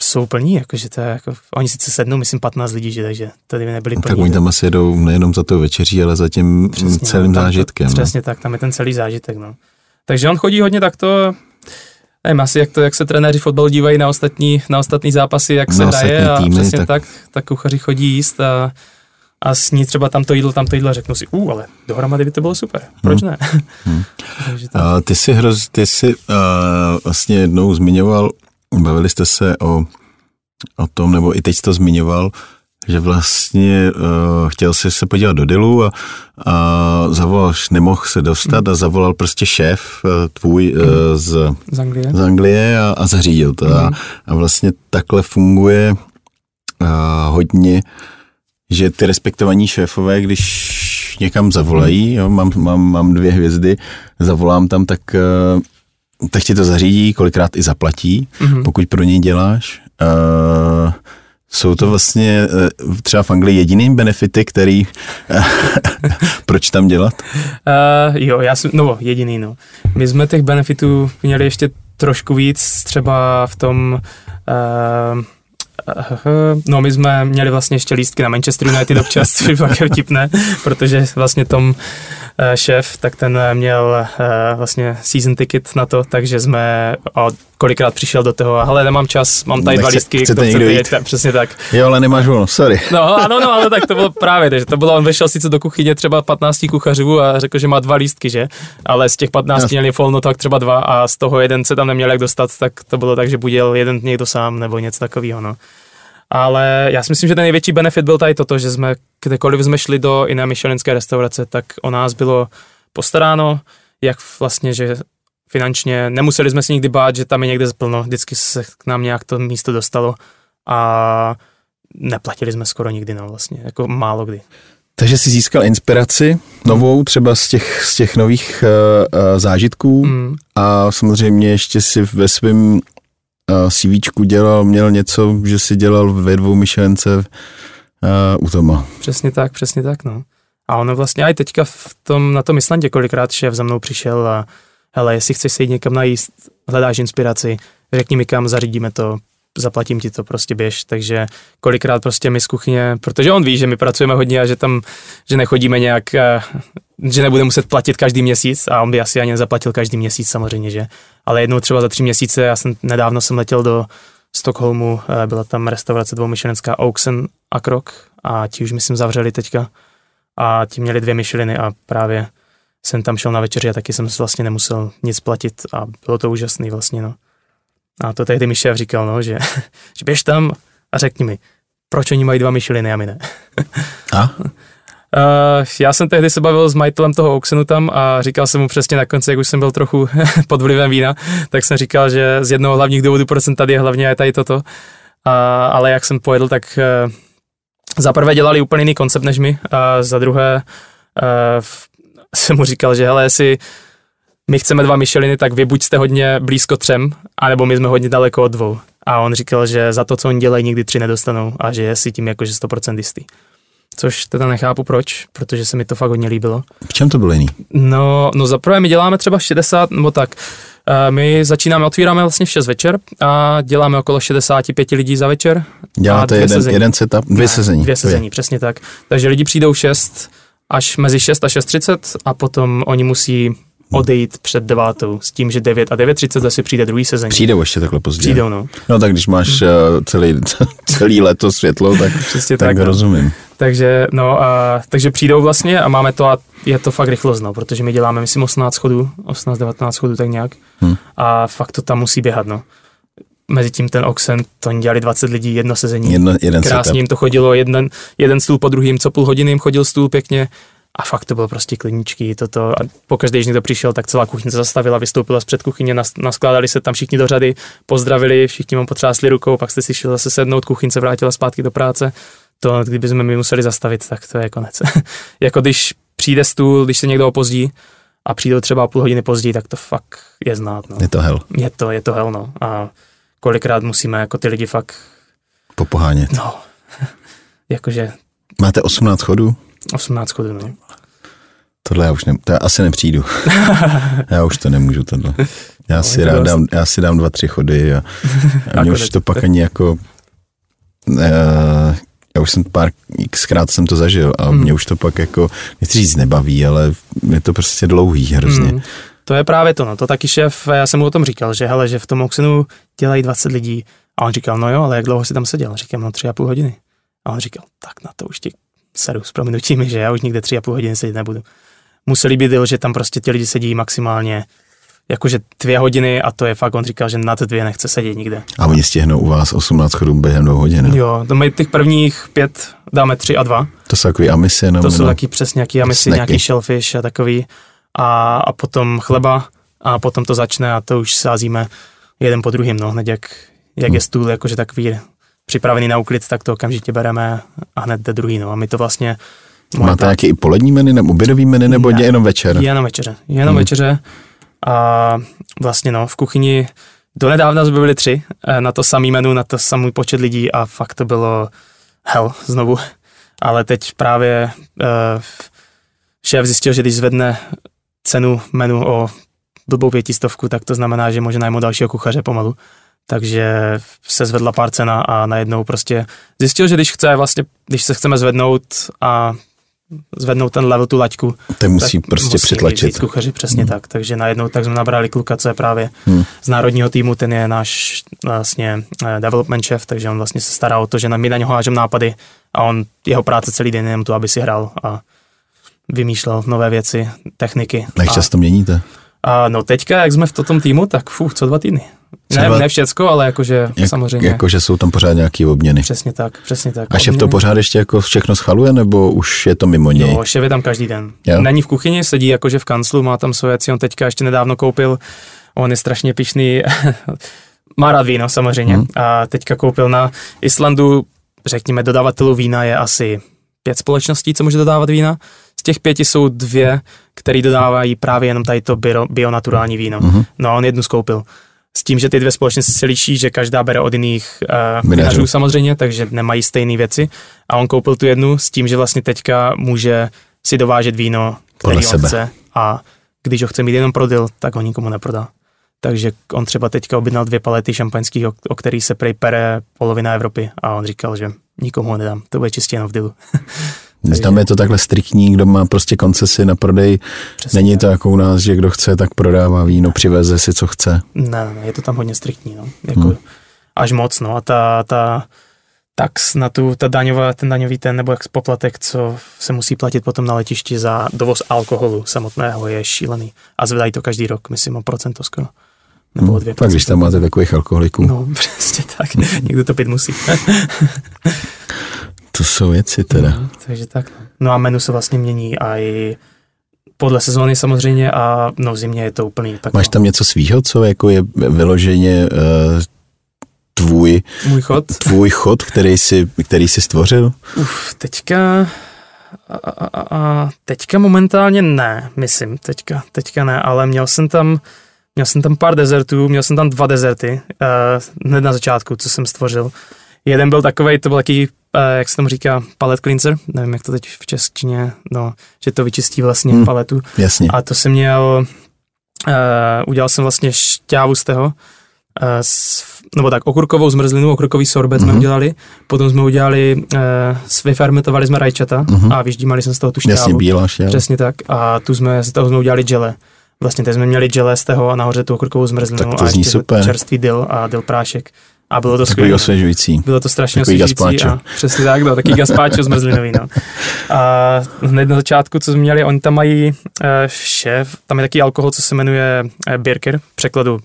jsou plní, jakože to je jako, oni sice sednou, myslím, 15 lidí, že, takže tady nebyli plní. Tak oni tam asi jedou nejenom za tou večeří, ale za tím Přesně, celým no, tam to- zážitkem. no. Přesně tak, tam je ten celý zážitek, no. Takže on chodí hodně takto, nevím, asi jak, to, jak se trenéři fotbalu dívají na ostatní, na ostatní zápasy, jak se Na hraje a přesně tak- tak. tak, tak kuchaři chodí jíst a, a sní třeba tamto jídlo, tamto jídlo a řeknu si, u, ale dohromady by to bylo super, proč ne? Takže to, A ty jsi, hroz, ty jsi uh, vlastně jednou zmiňoval, bavili jste se o, o tom, nebo i teď to zmiňoval, že vlastně uh, chtěl jsi se podívat do Dilu a, a zavolal, nemohl se dostat a zavolal prostě šéf uh, tvůj uh, z, z Anglie. z Anglie a, a zařídil to. A, a vlastně takhle funguje uh, hodně, že ty respektovaní šéfové, když někam zavolají, jo, mám, mám, mám dvě hvězdy, zavolám tam, tak, uh, tak ti to zařídí, kolikrát i zaplatí, Mhm. pokud pro něj děláš. Uh, jsou to vlastně uh, třeba v Anglii jediný benefity, který proč tam dělat? Uh, jo, já jsem, no jediný, no. My jsme těch benefitů měli ještě trošku víc, třeba v tom, uh, no my jsme měli vlastně ještě lístky na Manchester United občas, což bylo vtipné, protože vlastně tom šéf, tak ten eh, měl uh, vlastně season ticket na to, takže jsme a kolikrát přišel do toho, ale nemám čas, mám tady dva lístky, chcete kdo někdo jít? tak přesně tak. Jo, ale nemáš volno, sorry. No, ano, no, ale tak to bylo právě, takže to bylo, on vešel sice do kuchyně třeba 15 kuchařů a řekl, že má dva lístky, že? Ale z těch 15 Jasně. měli volno tak třeba dva a z toho jeden se tam neměl jak dostat, tak to bylo tak, že buď jel jeden někdo sám nebo něco takového, no. Ale já si myslím, že ten největší benefit byl tady toto, že jsme kdekoliv jsme šli do jiné myšelinské restaurace, tak o nás bylo postaráno, jak vlastně, že finančně nemuseli jsme si nikdy bát, že tam je někde plno, vždycky se k nám nějak to místo dostalo a neplatili jsme skoro nikdy, no vlastně, jako málo kdy. Takže jsi získal inspiraci novou třeba z těch, z těch nových uh, uh, zážitků Mm. a samozřejmě ještě si ve svém CVčku dělal, měl něco, že si dělal ve dvou myšlence u Toma. Přesně tak, přesně tak, no. A ono vlastně i teďka v tom, na tom Islandě kolikrát šéf za mnou přišel a hele, jestli chceš se jít někam najíst, hledáš inspiraci, řekni mi kam, zařídíme to, zaplatím ti to, prostě běž, takže kolikrát prostě my z kuchyně, protože on ví, že my pracujeme hodně a že tam, že nechodíme nějak, eh, že nebude muset platit každý měsíc a on by asi ani nezaplatil každý měsíc samozřejmě, že, ale jednou třeba za tři měsíce, já jsem nedávno jsem letěl do Stockholmu, eh, byla tam restaurace dvoumyšlenská Oaksen a Krok a ti už myslím zavřeli teďka a ti měli dvě myšliny a právě jsem tam šel na večeři a taky jsem vlastně nemusel nic platit a bylo to úžasný vlastně, no. A to tehdy mi šéf říkal, no, že, že běž tam a řekni mi, proč oni mají dva myšliny a my ne. A? Uh, já jsem tehdy se bavil s majitelem toho auctionu tam a říkal jsem mu přesně na konci, jak už jsem byl trochu pod vlivem vína, tak jsem říkal, že z jednoho hlavních důvodů, proč jsem tady je hlavně je tady toto. A, ale jak jsem pojedl, tak uh, za prvé dělali úplně jiný koncept než my a za druhé uh, jsem mu říkal, že hele, jestli my chceme dva Micheliny, tak vy buď jste hodně blízko třem, anebo my jsme hodně daleko od dvou. A on říkal, že za to, co oni dělají, nikdy tři nedostanou a že je si tím jakože 100% jistý. Což teda nechápu proč, protože se mi to fakt hodně líbilo. V čem to bylo jiný? No, no zaprvé my děláme třeba 60, nebo tak, my začínáme, otvíráme vlastně v 6 večer a děláme okolo 65 lidí za večer. Děláte jeden, sezení. jeden setup, dvě ne, sezení. Dvě sezení, přesně tak. Takže lidi přijdou 6 až mezi 6 a 6.30 a potom oni musí odejít před devátou s tím, že 9 a 9.30 zase přijde druhý sezení. Přijdou ještě takhle pozdě. Přijdou, no. No tak když máš uh, celý, celý leto světlo, tak, Přesně tak, tak no. rozumím. Takže, no, a, takže přijdou vlastně a máme to a je to fakt rychlost, no, protože my děláme, myslím, 18 chodů, 18-19 chodů, tak nějak. Hmm. A fakt to tam musí běhat, no. Mezi tím ten Oxen, to oni dělali 20 lidí, jedno sezení. Jedno, jeden Krásně jim to chodilo, jeden, jeden stůl po druhým, co půl hodiny jim chodil stůl pěkně a fakt to bylo prostě klidničky, toto. A pokaždé, když někdo přišel, tak celá kuchyně zastavila, vystoupila z před kuchyně, nas, naskládali se tam všichni do řady, pozdravili, všichni mu potřásli rukou, pak jste si šel zase sednout, kuchyň se vrátila zpátky do práce. To, kdyby jsme mi museli zastavit, tak to je konec. jako když přijde stůl, když se někdo opozdí a přijde třeba půl hodiny později, tak to fakt je znát. No. Je to hell. Je to, je to hell, no. A kolikrát musíme jako ty lidi fakt... Popohánět. No, jakože... Máte 18 chodů? 18 chodů, no. Tohle já už ne, to já asi nepřijdu. já už to nemůžu tohle. Já, no, si, rád dám, já si dám dva, tři chody a, a mě už to pak ani jako... Uh, já už jsem pár xkrát jsem to zažil a hmm. mě už to pak jako, nechci říct nebaví, ale je to prostě dlouhý hrozně. Hmm. To je právě to, no. To taky šéf, já jsem mu o tom říkal, že hele, že v tom Oxenu dělají 20 lidí. A on říkal, no jo, ale jak dlouho si tam seděl? Říkám, no tři a půl hodiny. A on říkal, tak na to už ti sedu s prominutím, že já už nikde tři a půl hodiny sedět nebudu. Museli být, že tam prostě ti lidi sedí maximálně jakože dvě hodiny a to je fakt, on říkal, že nad dvě nechce sedět nikde. A oni stihnou u vás 18 chodů během dvou hodin. Jo, to my těch prvních pět dáme tři a dva. To jsou takový amisy? Nebo to jsou taky přesně nějaký amisy, nějaký shellfish a takový. A, a potom chleba a potom to začne a to už sázíme jeden po druhým, no, hned jak, jak hmm. je stůl, jakože takový připravený na úklid, tak to okamžitě bereme a hned jde druhý, no. A my to vlastně Máte nějaký i polední menu nebo obědový menu, nebo ne, jenom večer? Jenom večeře, jenom hmm. večeře. A vlastně no, v kuchyni do nedávna jsme byli tři eh, na to samý menu, na to samý počet lidí a fakt to bylo hell znovu. Ale teď právě uh, šéf zjistil, že když zvedne cenu menu o blbou pětistovku, tak to znamená, že možná najmout dalšího kuchaře pomalu. Takže se zvedla pár cena a najednou prostě zjistil, že když chce vlastně, když se chceme zvednout a zvednout ten level, tu laťku. To musí tak prostě musí přitlačit. Kuchaři, přesně hmm. tak. Takže najednou tak jsme nabrali kluka, co je právě hmm. z národního týmu, ten je náš vlastně eh, development chef, takže on vlastně se stará o to, že my na něho hážem nápady a on, jeho práce celý den jenom to, aby si hrál a vymýšlel nové věci, techniky. Jak často měníte? A no teďka, jak jsme v tom týmu, tak fuh, co dva týdny. Ne, ne všecko, ale jakože jak, samozřejmě. Jakože jsou tam pořád nějaký obměny. Přesně tak, přesně tak. A šéf to pořád ještě jako všechno schvaluje, nebo už je to mimo něj? Jo, šéf je tam každý den. Jo. Není v kuchyni, sedí jakože v kanclu, má tam svoje věci, on teďka ještě nedávno koupil, on je strašně pišný, má rád víno samozřejmě, hmm. a teďka koupil na Islandu, řekněme, dodavatelů vína je asi pět společností, co může dodávat vína. Z těch pěti jsou dvě, které dodávají právě jenom tady to bio, bionaturální víno. Mm-hmm. No a on jednu skoupil. S tím, že ty dvě společnosti se liší, že každá bere od jiných uh, vinařů samozřejmě, takže nemají stejné věci. A on koupil tu jednu s tím, že vlastně teďka může si dovážet víno, který on chce a když ho chce mít jenom pro deal, tak ho nikomu neprodá. Takže on třeba teďka objednal dvě palety šampaňských, o, o který se prej pere polovina Evropy a on říkal, že nikomu ho nedám, to bude čistě jenom v dealu. Takže... Tam je to takhle striktní, kdo má prostě koncesi na prodej. Přesně Není to jako u nás, že kdo chce, tak prodává víno, přiveze si, co chce. Ne, ne, je to tam hodně striktní, no. Jako hmm. Až moc, no. A ta, ta tax na tu, ta daňová, ten daňový ten, nebo jak poplatek, co se musí platit potom na letišti za dovoz alkoholu samotného, je šílený. A zvedají to každý rok, myslím o procento skoro. Nebo hmm, Tak když tam máte takových alkoholiků. No, přesně tak. Někdo to pít musí. To jsou věci teda. No, takže tak. No. no a menu se vlastně mění a i podle sezóny samozřejmě a no v zimě je to úplný. Tak Máš no. tam něco svýho, co jako je vyloženě uh, tvůj, Můj chod? tvůj chod, který jsi, který jsi stvořil? Uf, teďka... A, a, a, a, teďka momentálně ne, myslím, teďka, teďka ne, ale měl jsem tam, měl jsem tam pár dezertů, měl jsem tam dva dezerty, uh, hned na začátku, co jsem stvořil. Jeden byl takový, to byl taký, uh, jak se tomu říká, palet cleanser, nevím, jak to teď v češtině, no, že to vyčistí vlastně Hmm. paletu. Jasně. A to jsem měl, uh, udělal jsem vlastně šťávu z toho, uh, s, nebo tak okurkovou zmrzlinu, okurkový sorbet mm-hmm. jsme Mhm. udělali, potom jsme udělali, uh, vyfermentovali jsme rajčata Mhm. a vyždímali jsme z toho tu šťávu. Jasně, bílá šťáva. Přesně tak. A tu jsme, z toho jsme udělali džele. Vlastně teď jsme měli džele z toho a nahoře tu okurkovou zmrzlinu Tak to a zní ještě super. čerstvý dill a dill prášek. A bylo to skvělé. no. osvěžující. Bylo to strašně Takový osvěžující a přesně tak, no, taky gazpacho zmrzlinový, no. A hned na začátku, co jsme měli, oni tam mají eh, šéf, tam je taký alkohol, co se jmenuje eh, Birker, v překladu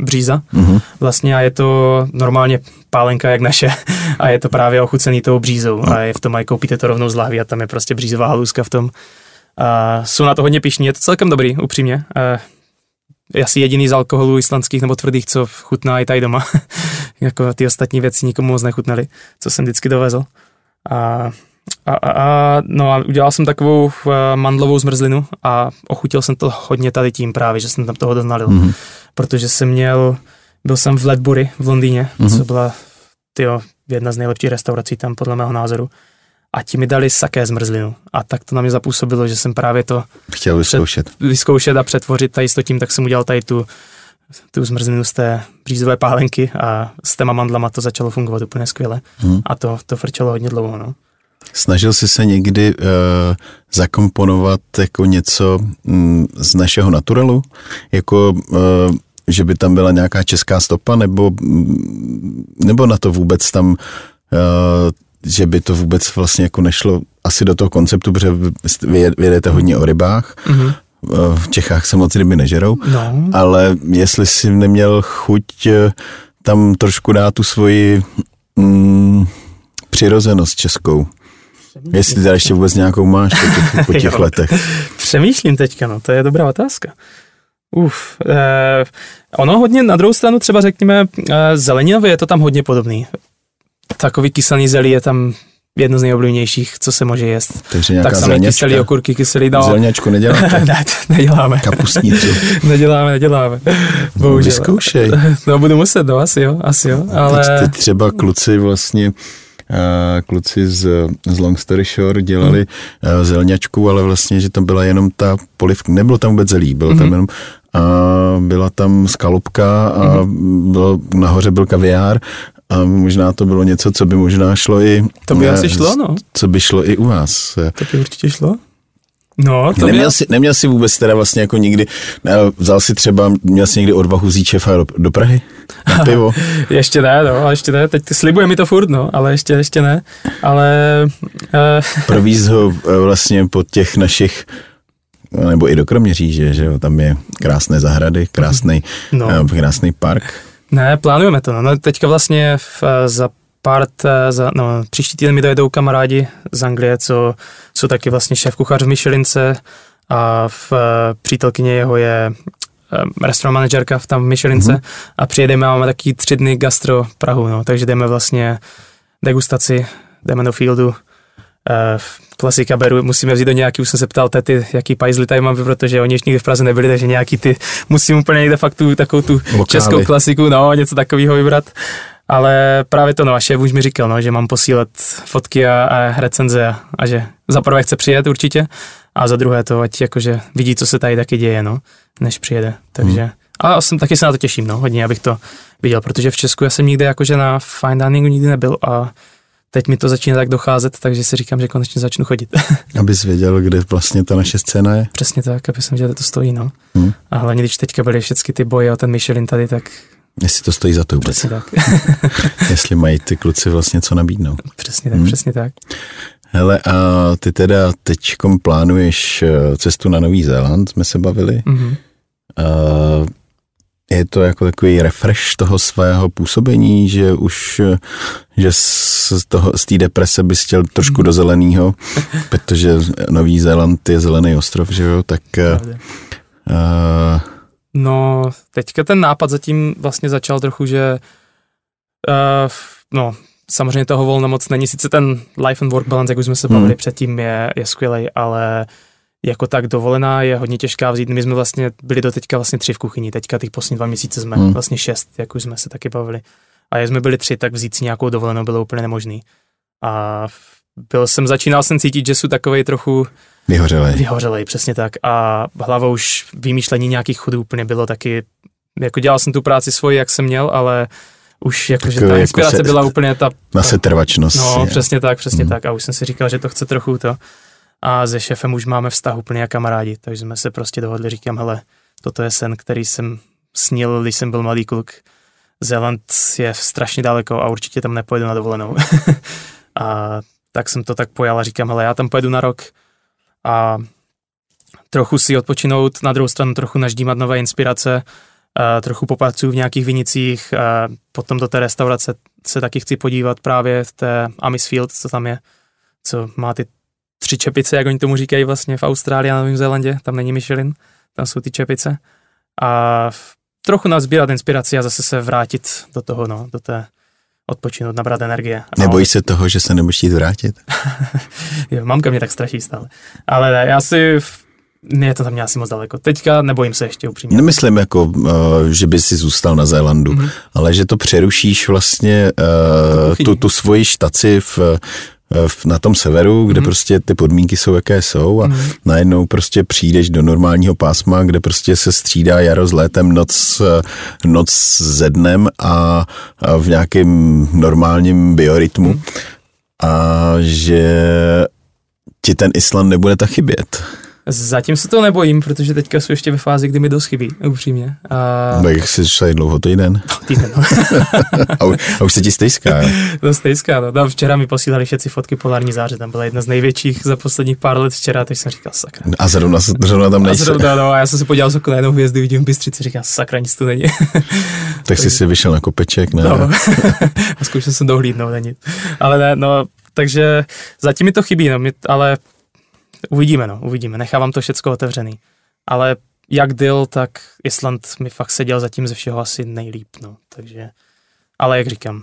bříza, Mhm. vlastně a je to normálně pálenka jak naše a je to právě ochucený tou břízou a je v tom, aj koupíte to rovnou z lahví a tam je prostě břízová haluska v tom. A jsou na to hodně pišní, je to celkem dobrý, upřímně. Eh, je asi jediný z alkoholů islandských nebo tvrdých, co chutná i tady doma. Jako ty ostatní věci nikomu moc nechutnaly, co jsem vždycky dovezl. A, a, a, a, no a udělal jsem takovou uh, mandlovou zmrzlinu a ochutil jsem to hodně tady tím právě, že jsem tam toho doznalil. Mhm. Protože jsem měl, byl jsem v Ledbury v Londýně, Mhm. co byla tyjo, jedna z nejlepších restaurací tam podle mého názoru. A ti mi dali saké zmrzlinu. A tak to na mě zapůsobilo, že jsem právě to Chtěl vyzkoušet. vyzkoušet a přetvořit tady s to tím, tak jsem udělal tady tu, tu zmrzlinu z té břízové pálenky a s těma mandlama to začalo fungovat úplně skvěle. Mhm. A to, to frčelo hodně dlouho, no. Snažil jsi se někdy uh, zakomponovat jako něco mm, z našeho naturalu? Jako, uh, že by tam byla nějaká česká stopa, nebo, mm, nebo na to vůbec tam, uh, že by to vůbec vlastně jako nešlo asi do toho konceptu, protože vy vy jedete hodně o rybách, Mhm. Uh, v Čechách se moc ryby nežerou, No, ale jestli jsi neměl chuť eh, tam trošku dát tu svoji mm, přirozenost českou. Jestli teda ještě vůbec nějakou máš po těch, po těch letech. přemýšlím teďka, no, to je dobrá otázka. Uf, eh, ono hodně, na druhou stranu třeba řekněme, eh, zeleninově je to tam hodně podobný. Takový kyselný zelí je tam jedno z nejoblíbenějších, co se může jíst. Takže nějaká tak samé kyselý okurky, kyselý, no, Zelňačku neděláte? ne, neděláme. Kapustnicu. Neděláme, neděláme. Bohužel. Vyzkoušej. No budu muset, no asi jo, asi jo, ale... Teď, teď třeba kluci vlastně Uh, kluci z, z Long Story Shore dělali Hmm. zelňačku, ale vlastně, že tam byla jenom ta polivka, nebylo tam vůbec zelí, bylo tam Mhm. jenom a byla tam skalupka a Mhm. bylo, nahoře byl kaviár a možná to bylo něco, co by možná šlo i... To by eh, asi šlo, no. Co by šlo i u vás. To by určitě šlo. No, to. Neměl jsi, neměl jsi vůbec teda vlastně jako nikdy, ne, vzal si třeba, měl jsi někdy odvahu vzít šefa do, do Prahy na pivo? Ještě ne, no, ale ještě ne. Teď slibuje mi to furt, no, ale ještě, ještě ne. Ale eh, Províz ho eh, vlastně po těch našich nebo i do Kroměříže, že jo, tam je krásné zahrady, krásný, No. no. krásný park. ne, plánujeme to. No. no teďka vlastně v, eh, za pár, t- za, no, příští týden mi dojedou kamarádi z Anglie, co jsou taky vlastně šéf kuchař v Michelince a v, eh, přítelkyně jeho je eh, restaurant manažerka v tam v Michelince Mhm. a přijedeme a máme taky tři dny gastro Prahu, no, takže jdeme vlastně degustaci, jdeme do fieldu, eh, klasika beru, musíme vzít do nějaký, už jsem se ptal tety, jaký pajzly tady mám, protože oni ještě nikdy v Praze nebyli, takže nějaký ty, musím úplně někde fakt tu, takovou tu Lokály. českou klasiku, no, něco takového vybrat. Ale právě to, no, a šéf už mi říkal, no, že mám posílat fotky a, a recenze a, a že za prvé chce přijet určitě a za druhé to, ať jakože vidí, co se tady taky děje, no, než přijede. Takže, hmm. a jsem, taky se na to těším, no, hodně, abych to viděl, protože v Česku já jsem nikdy jakože na fine diningu nikdy nebyl a teď mi to začíná tak docházet, takže si říkám, že konečně začnu chodit. Abys věděl, kde vlastně ta naše scéna je. Přesně tak, aby jsem viděl, že to stojí, no. Hmm. A hlavně, když teďka byly všechny ty boje o ten Michelin tady, tak Jestli to stojí za to vůbec. přesně tak. Jestli mají ty kluci vlastně co nabídnout. přesně tak, Hmm. přesně tak. Hele, a ty teda teďkom plánuješ eh, cestu na Nový Zéland, jsme se bavili. Mhm. Uh, je to jako takový refresh toho svého působení, že už že z toho, z té deprese bys chtěl trošku do zeleného, protože Nový Zéland je zelený ostrov, že jo, tak uh, No, teďka ten nápad zatím vlastně začal trochu, že uh, no, samozřejmě toho volna moc není. Sice ten life and work balance, jak už jsme se bavili hmm. předtím, je, je skvělý, ale jako tak dovolená je hodně těžká vzít. My jsme vlastně byli do teďka vlastně tři v kuchyni, teďka těch poslední dva měsíce jsme hmm. vlastně šest, jak už jsme se taky bavili. A jak jsme byli tři, tak vzít si nějakou dovolenou bylo úplně nemožný. A byl jsem, začínal jsem cítit, že jsou takový trochu Vyhořelej. Vyhořelej, přesně tak. A hlava už vymýšlení nějakých chodů úplně bylo taky, jako dělal jsem tu práci svoji, jak jsem měl, ale už jako, že ta jako inspirace jako se, byla úplně ta... Na setrvačnost. No, je. přesně tak, přesně mm. tak. A už jsem si říkal, že to chce trochu to. A se šefem už máme vztah úplně jak kamarádi, takže jsme se prostě dohodli, říkám, hele, toto je sen, který jsem snil, když jsem byl malý kluk. Zéland je strašně daleko a určitě tam nepojedu na dovolenou. a tak jsem to tak pojal a říkám, hele, já tam pojedu na rok, a trochu si odpočinout, na druhou stranu trochu naždímat nové inspirace, a trochu popracuju v nějakých vinicích, a potom do té restaurace se taky chci podívat právě v té Amisfield, co tam je, co má ty tři čepice, jak oni tomu říkají vlastně v Austrálii a Novém Zélandě, tam není Michelin, tam jsou ty čepice. A trochu nazbírat inspiraci a zase se vrátit do toho, no, do té odpočinout, nabrat energie. Nebojí se toho, že se nebudeš jít vrátit? jo, mamka mě tak straší stále. Ale ne, já si ne, to tam mě asi moc daleko. Teďka nebojím se ještě upřímně. Nemyslím jako, uh, že by si zůstal na Zélandu, mm-hmm. ale že to přerušíš vlastně uh, tu, tu svoji štaci v na tom severu, kde mm. prostě ty podmínky jsou, jaké jsou a mm. najednou prostě přijdeš do normálního pásma, kde prostě se střídá jaro s létem, noc, noc se dnem a, a v nějakém normálním biorytmu mm. a že ti ten Island nebude tak chybět. Zatím se to nebojím, protože teďka jsou ještě ve fázi, kdy mi dost chybí, upřímně. A... Tak jsi šel dlouho týden? Týden, no. a, už, a už se ti stejská, No stejská, no. no. Včera mi posílali všetci fotky polární záře, tam byla jedna z největších za posledních pár let včera, teď jsem říkal, sakra. A zrovna, zrovna tam nejsi. A zrovna, no, a já jsem se podíval z okna jednou hvězdy, vidím Bystřici, říkal, sakra, nic tu není. tak jsi si vyšel na kopeček, ne? No. a zkoušel jsem dohlídnout, není. Ale ne, no, takže zatím mi to chybí, no, my, ale Uvidíme, no, uvidíme. Nechávám to všecko otevřený. Ale jak Dill, tak Island mi fakt seděl zatím ze všeho asi nejlíp, no. Takže, ale jak říkám,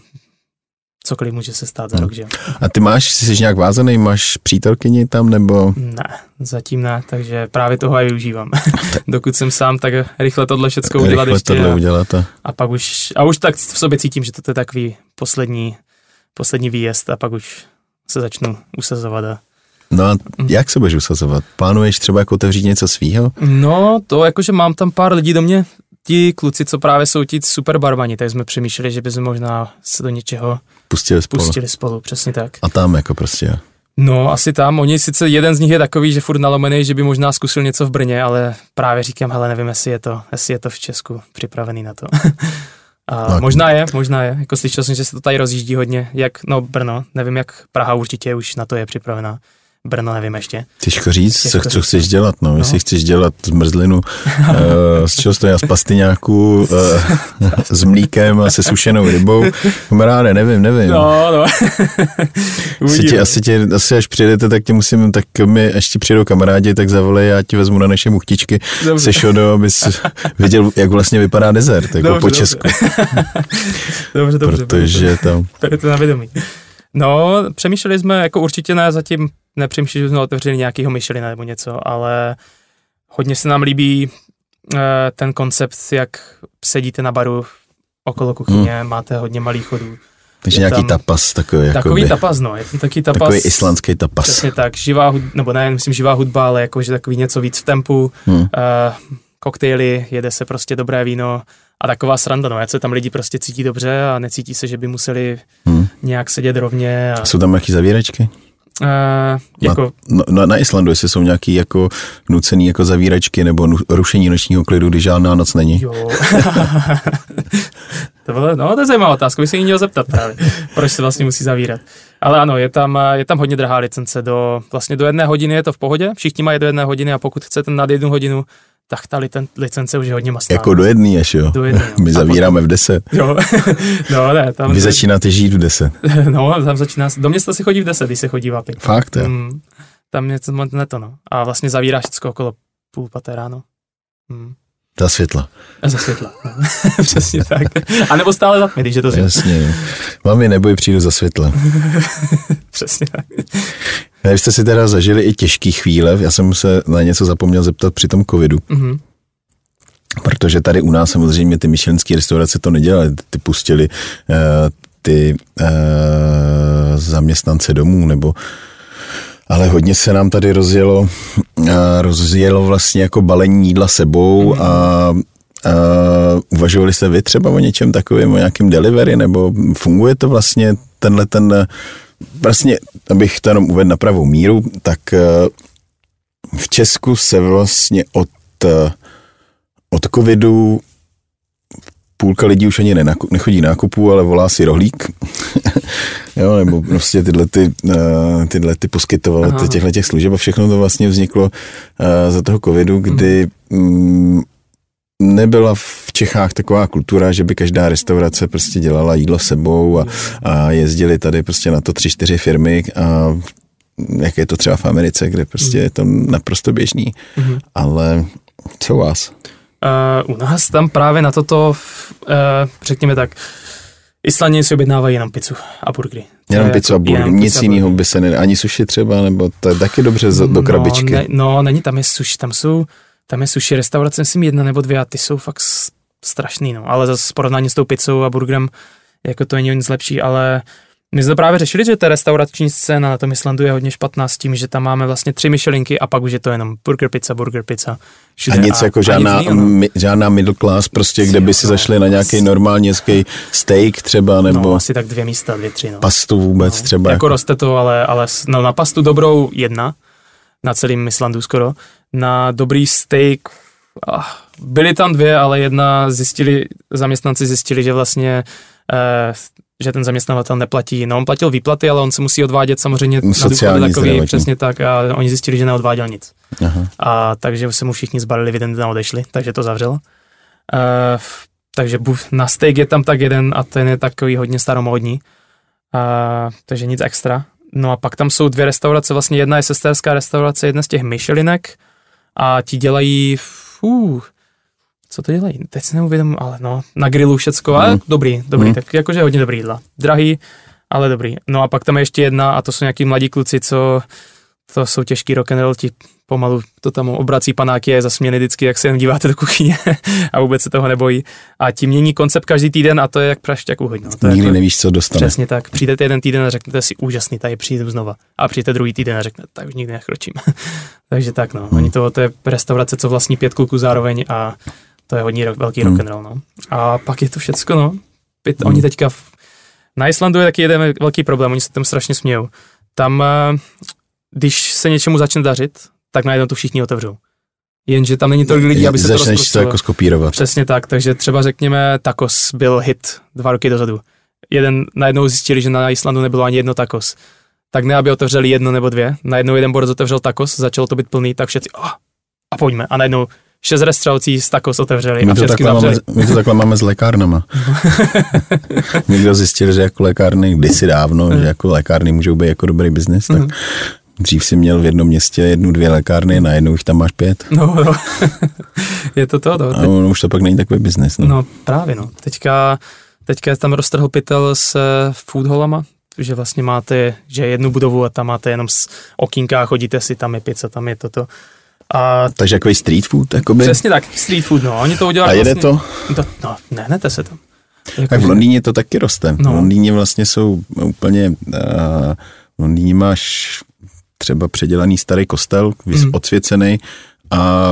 cokoliv může se stát za hmm. rok, že A ty máš, jsi nějak vázaný, máš přítelkyni tam, nebo? Ne, zatím ne, takže právě toho aj využívám. Dokud jsem sám, tak rychle tohle všechno udělat rychle ještě. tohle udělat a... a pak už, a už tak v sobě cítím, že to je takový poslední, poslední výjezd a pak už se začnu usazovat a No a jak se budeš usazovat? Plánuješ třeba jako otevřít něco svýho? No, to jakože mám tam pár lidí do mě, ti kluci, co právě jsou ti super barmani, tak jsme přemýšleli, že bychom možná se do něčeho pustili spolu. Pustili spolu, přesně tak. A tam jako prostě. No, asi tam. Oni sice jeden z nich je takový, že furt nalomený, že by možná zkusil něco v Brně, ale právě říkám, hele, nevím, jestli je to, jestli je to v Česku připravený na to. A no, možná je, možná je. Jako slyšel jsem, že se to tady rozjíždí hodně, jak, no Brno, nevím, jak Praha určitě už na to je připravená. Brno nevím ještě. Těžko říct, Těžko co, co chceš dělat, no. no. Jestli chceš dělat zmrzlinu uh, z čeho stojí z pastyňáků, uh, s mlíkem a se sušenou rybou. Kamaráde, nevím, nevím. No, no. asi, tě, asi, tě, asi až přijedete, tak tě musím, tak mi ještě přijedou kamarádi, tak zavolej, já ti vezmu na naše muchtičky dobře. se šodo, abys viděl, jak vlastně vypadá desert, jako dobře, po Česku. dobře, dobře. Protože tam... Tady to na vědomí. No, přemýšleli jsme, jako určitě ne zatím nepřemýšlím, že jsme otevřeli nějakýho Michelina nebo něco, ale hodně se nám líbí uh, ten koncept, jak sedíte na baru okolo kuchyně, hmm. máte hodně malých chodů. Takže nějaký tapas takový. Takový jakoby, tapas, no. Je to taky tapas. Takový islandský tapas. Přesně tak, živá hudba, nebo ne, myslím živá hudba, ale jakože takový něco víc v tempu, hmm. uh, koktejly, jede se prostě dobré víno a taková sranda, no, se tam lidi prostě cítí dobře a necítí se, že by museli hmm. nějak sedět rovně. A... Jsou tam nějaký zavírečky? Uh, jako... na, na, na Islandu, jestli jsou nějaký jako nucený jako zavíračky nebo nu, rušení nočního klidu, když žádná noc není. Jo. to bylo, no, to je zajímavá otázka, bych se jí měl zeptat právě, proč se vlastně musí zavírat. Ale ano, je tam, je tam hodně drahá licence, do, vlastně do jedné hodiny je to v pohodě, všichni mají do jedné hodiny a pokud chcete nad jednu hodinu, tak ta licen, licence už je hodně mastná. Jako do jedný až jo. Do jedný, jo. My A zavíráme v 10. Jo, no ne, tam... Vy začínáte žít v 10. No, tam začíná, do města se chodí v 10, když se chodí vápit. Fakt, jo. Mm, tam je to ne to, no. A vlastně zavírá všechno okolo půl paté ráno. Mm. Za světla. A za světla. No. Přesně tak. A nebo stále za tmy, když je to zima. Jasně. jo. Mami, neboj, přijdu za světla. Přesně tak. Vy jste si teda zažili i těžký chvíle. Já jsem se na něco zapomněl zeptat při tom covidu. Mhm. Protože tady u nás samozřejmě ty myšlenské restaurace to nedělaly. Ty pustili uh, ty uh, zaměstnance domů, nebo ale hodně se nám tady rozjelo, rozjelo vlastně jako balení jídla sebou Mhm. a Uh, uvažovali jste vy třeba o něčem takovém, o nějakém delivery, nebo funguje to vlastně tenhle ten, eh, vlastně, abych to jenom uvedl na pravou míru, tak uh, v Česku se vlastně od, uh, od covidu půlka lidí už ani nenaku, nechodí nákupů, ale volá si rohlík. jo, nebo prostě tyhle, ty, uh, tyhle ty poskytovatele těchto těch služeb a všechno to vlastně vzniklo uh, za toho covidu, kdy mm, nebyla v Čechách taková kultura, že by každá restaurace prostě dělala jídlo sebou a, a jezdili tady prostě na to tři, čtyři firmy a jak je to třeba v Americe, kde prostě je to naprosto běžný. Mhm. Ale co u vás? Uh, u nás tam právě na toto, uh, řekněme tak, Islandě si objednávají jenom pizzu a burgery. To Jenom je pizza a jako- burger, jenom nic jiného burgery. by se ne, ani suši třeba, nebo to je taky dobře z- do krabičky. No, ne, no, není, tam je sushi, tam jsou, tam je sushi restaurace, myslím jedna nebo dvě a ty jsou fakt strašný, no. Ale zase porovnání s tou pizzou a burgerem, jako to není nic lepší, ale my jsme to právě řešili, že ta restaurační scéna na tom Islandu je hodně špatná s tím, že tam máme vlastně tři myšelinky a pak už je to jenom burger pizza, burger pizza. A Všude nic jako nic žádná, jinýho, no. mi, žádná middle class, prostě, kde by si no. zašli na nějaký normální hezký steak třeba, nebo No, asi tak dvě místa, dvě, tři, no. pastu vůbec třeba. Jako roste to, ale, ale no, na pastu dobrou jedna, na celém Islandu skoro. Na dobrý steak, ah, byly tam dvě, ale jedna zjistili, zaměstnanci zjistili, že vlastně eh, že ten zaměstnavatel neplatí. No on platil výplaty, ale on se musí odvádět samozřejmě na Sociální, důchody takový, přesně tak a oni zjistili, že neodváděl nic. Aha. A takže se mu všichni zbalili jeden den a odešli, takže to zavřel. Uh, takže na steak je tam tak jeden a ten je takový hodně staromódní. Uh, takže nic extra. No a pak tam jsou dvě restaurace, vlastně jedna je sesterská restaurace, jedna z těch Michelinek a ti dělají, fů, co to dělají? Teď si neuvědomím, ale no, na grilu všecko, ale Mhm. dobrý, dobrý, Mhm. tak jakože hodně dobrý jídla. Drahý, ale dobrý. No a pak tam je ještě jedna a to jsou nějaký mladí kluci, co to jsou těžký rock and roll, ti pomalu to tam obrací panáky je zasměny vždycky, jak se jen díváte do kuchyně a vůbec se toho nebojí. A ti mění koncept každý týden a to je jak prašť, jak uhodně. No. To Nikdy jako, nevíš, co dostane. Přesně tak. Přijdete jeden týden a řeknete si úžasný, tady přijdu znova. A přijdete druhý týden a řeknete, tak už nikdy nechročím. Takže tak no. Oni to, to je restaurace, co vlastní pět kluků zároveň a to je hodně velký Hmm. rock and roll, no. A pak je to všecko, no. Pět, Oni teďka v, na Islandu je taky jeden velký problém, oni se tam strašně smějou. Tam, eh, když se něčemu začne dařit, tak najednou to všichni otevřou. Jenže tam není tolik lidí, aby se to Začneš to rozprostřelo. jako skopírovat. Přesně tak, takže třeba řekněme tacos byl hit dva roky dozadu. Jeden najednou zjistili, že na Islandu nebylo ani jedno tacos. Tak ne, aby otevřeli jedno nebo dvě. Najednou jeden borec otevřel tacos, začalo to být plný, tak všetci, oh, a pojďme. A najednou šest restaurací z tacos otevřeli a My to, všechny takhle máme, my to takhle máme s lékárnama. Někdo zjistil, že jako lékárny kdysi dávno, že jako lékárny můžou být jako dobrý biznis, tak Mhm. dřív si měl v jednom městě jednu, dvě lékárny, najednou jich tam máš pět. No, no. je to to, no. A on už to pak není takový biznis. No. No právě no. Teďka, teďka je tam roztrhl pytel s eh, food hallama, že vlastně máte, že jednu budovu a tam máte jenom z okýnka, chodíte si, tam je pizza, tam je toto. A Takže jako street food, jakoby. přesně tak, street food, no. Oni to udělali A jede vlastně, to? to? No, nehnete se tam. Jako, Tak v Londýně to taky roste. No. V Londýně vlastně jsou úplně, uh, v Londýně máš třeba předělaný starý kostel, vys- Mhm. odsvěcený a,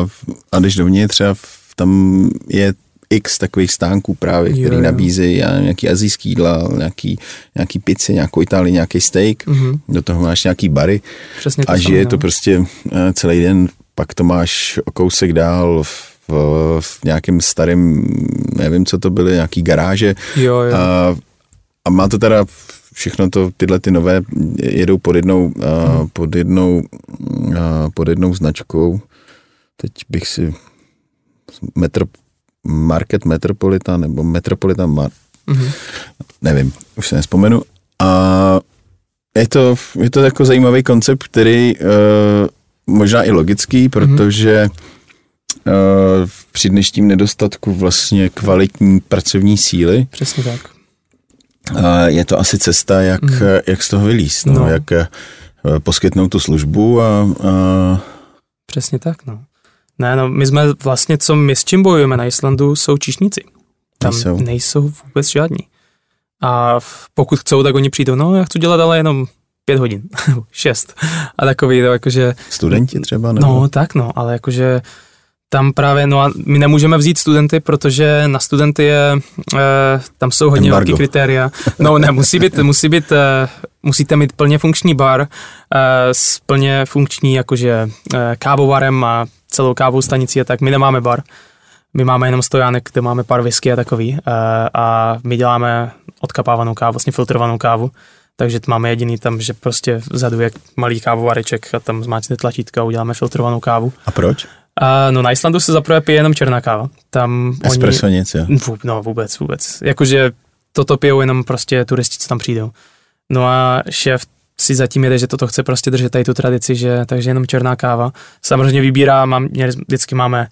a když dovnitř a v- tam je x takových stánků právě, Jo, který jo. nabízejí nějaký azijský jídla, nějaký, nějaký pici, nějakou Itálii, nějaký steak, Mhm, do toho máš nějaký bary přesně to a žije no. to prostě eh, celý den, pak to máš o kousek dál v, v, v nějakém starém, nevím, co to byly, nějaký garáže Jo, jo. a, a má to teda všechno to, tyhle ty nové jedou pod jednou, a, pod jednou, a, pod jednou značkou. Teď bych si metro, Market Metropolitan nebo Metropolitan Mar, Mhm. nevím, už se nespomenu. A je to, je to jako zajímavý koncept, který uh, možná i logický, protože uh, při dnešním nedostatku vlastně kvalitní pracovní síly Přesně tak. uh, je to asi cesta, jak, Mhm. jak z toho vylíst, no, No. jak uh, poskytnout tu službu a, a Přesně tak, no. Ne, no, my jsme vlastně, co my s čím bojujeme na Islandu, jsou čišníci. Tam Nejsou. nejsou, vůbec žádní. A pokud chcou, tak oni přijdou, no já chci dělat ale jenom pět hodin, šest. A takový, to jakože, studenti třeba? Nebo? no tak no, ale jakože tam právě, no a my nemůžeme vzít studenty, protože na studenty je, e, tam jsou hodně velký kritéria. No ne, musí být, musí být, e, musíte mít plně funkční bar e, s plně funkční jakože e, kávovarem a celou kávou stanicí a tak. My nemáme bar. My máme jenom stojánek, kde máme pár whisky a takový e, a my děláme odkapávanou kávu, vlastně filtrovanou kávu. Takže máme jediný tam, že prostě vzadu je malý kávovareček a tam zmáčknete tlačítka a uděláme filtrovanou kávu. A proč? A no na Islandu se zaprvé pije jenom černá káva. Tam Espresso nic, jo. oni... No vůbec, vůbec. Jakože toto pijou jenom prostě turisti, co tam přijdou. No a šéf si zatím jede, že toto chce prostě držet tady tu tradici, že takže jenom černá káva. Samozřejmě vybírá, mám, vždycky máme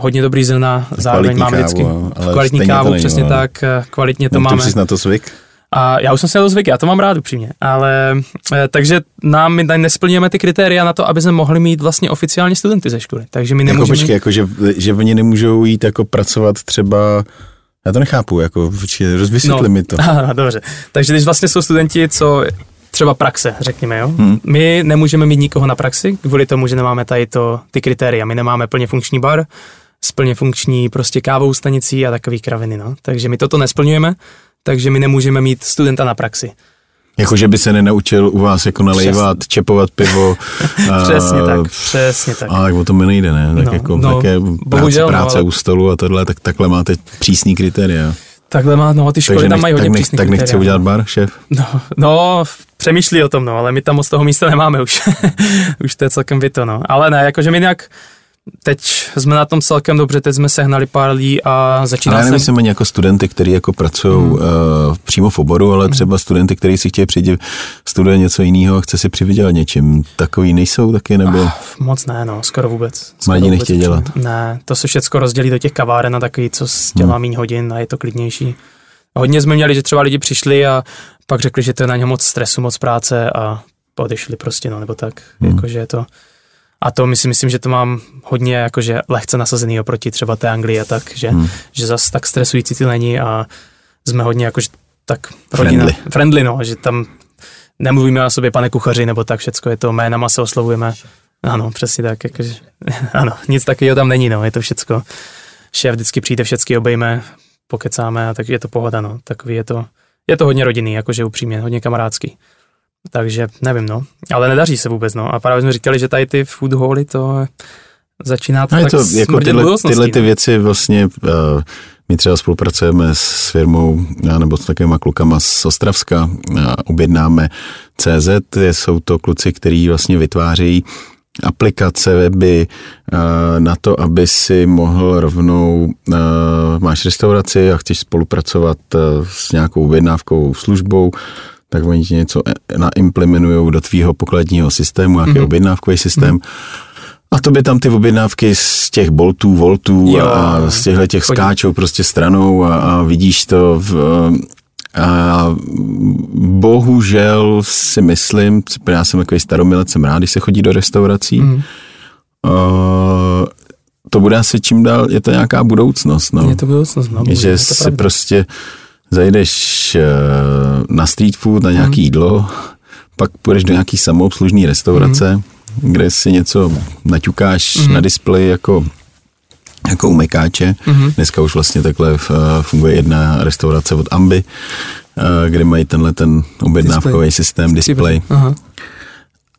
hodně dobrý zrna, zároveň máme vždycky kávu, ale kvalitní kávu, přesně tak, eh, kvalitně to No, máme. Jsi na to zvyk? A já už jsem se na to zvyk, já to mám rád upřímně, ale eh, takže nám my nesplňujeme ty kritéria na to, aby jsme mohli mít vlastně oficiálně studenty ze školy. Takže my Jako nemůžeme... počkej, jako že, že oni nemůžou jít jako pracovat třeba, já to nechápu, jako rozvysvětli mi to. Ano, dobře. Takže když vlastně jsou studenti, co třeba praxe, řekněme, jo. Hmm. My nemůžeme mít nikoho na praxi, kvůli tomu, že nemáme tady to, ty kritéria. My nemáme plně funkční bar, s plně funkční prostě kávou stanicí a takový kraviny, no. Takže my toto nesplňujeme, takže my nemůžeme mít studenta na praxi. Jako, že by se nenaučil u vás jako nalévat, čepovat pivo. a- Přesně tak, přesně tak. A tak o tom mi nejde, ne? Tak No, jako no, také práce, bohužel, no, práce ale- u stolu a tohle, tak takhle máte přísný kritéria. Takhle má, no, ty školy Takže tam nech, mají tak, hodně nech, přísný tak nechce kritéria, udělat no. bar, šéf? No, no, přemýšlí o tom, no, ale my tam moc toho místa nemáme už. už to je celkem vyto, no. Ale ne, jakože my nějak, teď jsme na tom celkem dobře, teď jsme sehnali pár lidí a začíná Ale já nemyslím ani jako studenty, kteří jako pracují hmm. uh, přímo v oboru, ale třeba studenty, kteří si chtějí přijít, studuje něco jiného a chce si přivydělat něčím. Takový nejsou taky, nebo... Ah, Moc ne, no, skoro vůbec. Mladí nechtějí dělat. Ne, to se všechno rozdělí do těch kaváren a takový, co s dělá Hmm. méně hodin a je to klidnější. Hodně jsme měli, že třeba lidi přišli a pak řekli, že to je na ně moc stresu, moc práce a odešli prostě, no, nebo tak, Hmm. jakože je to... A to my si myslím, že to mám hodně jakože lehce nasazený oproti třeba té Anglii a tak, že, Hmm. že zas tak stresující to není a jsme hodně jakože tak Friendly. rodina, friendly, no, že tam nemluvíme o sobě pane kuchaři nebo tak, všecko je to jménama se oslovujeme. Ano, přesně tak, jakože, ano, nic takového tam není, no, je to všecko. Šéf vždycky přijde, všecky obejme, pokecáme a tak je to pohoda, no, takový je to, je to hodně rodinný, jakože upřímně, hodně kamarádský. Takže nevím, no, ale nedaří se vůbec, no, a právě jsme říkali, že tady ty food hally to začíná to je tak to, jako tyhle, tyhle ty no. věci vlastně, uh, my třeba spolupracujeme s firmou uh, nebo s takovýma klukama z Ostravska, uh, objednáme CZ, jsou to kluci, kteří vlastně vytvářejí aplikace, weby na to, aby si mohl rovnou, máš restauraci a chceš spolupracovat s nějakou objednávkou službou, tak oni ti něco e- naimplementují do tvýho pokladního systému, nějaký Mhm. mm-hmm. objednávkový systém. Mm-hmm. A to by tam ty objednávky z těch boltů, voltů Jo. a z těchto těch skáčou prostě stranou a, a vidíš to v, a bohužel si myslím, já jsem takový staromilec, jsem rád, když se chodí do restaurací, Mhm. a to bude asi čím dál, je to nějaká budoucnost, no. Je to budoucnost, no, že je to si pravda. prostě zajdeš eh, na street food, na nějaký jídlo, pak půjdeš do nějaký samoobslužní restaurace, Mhm. kde si něco naťukáš na displeji jako jako umykáče. Mhm. Dneska už vlastně takhle eh, funguje jedna restaurace od Amby, eh, kde mají tenhle ten objednávkový Display. systém, display. Aha.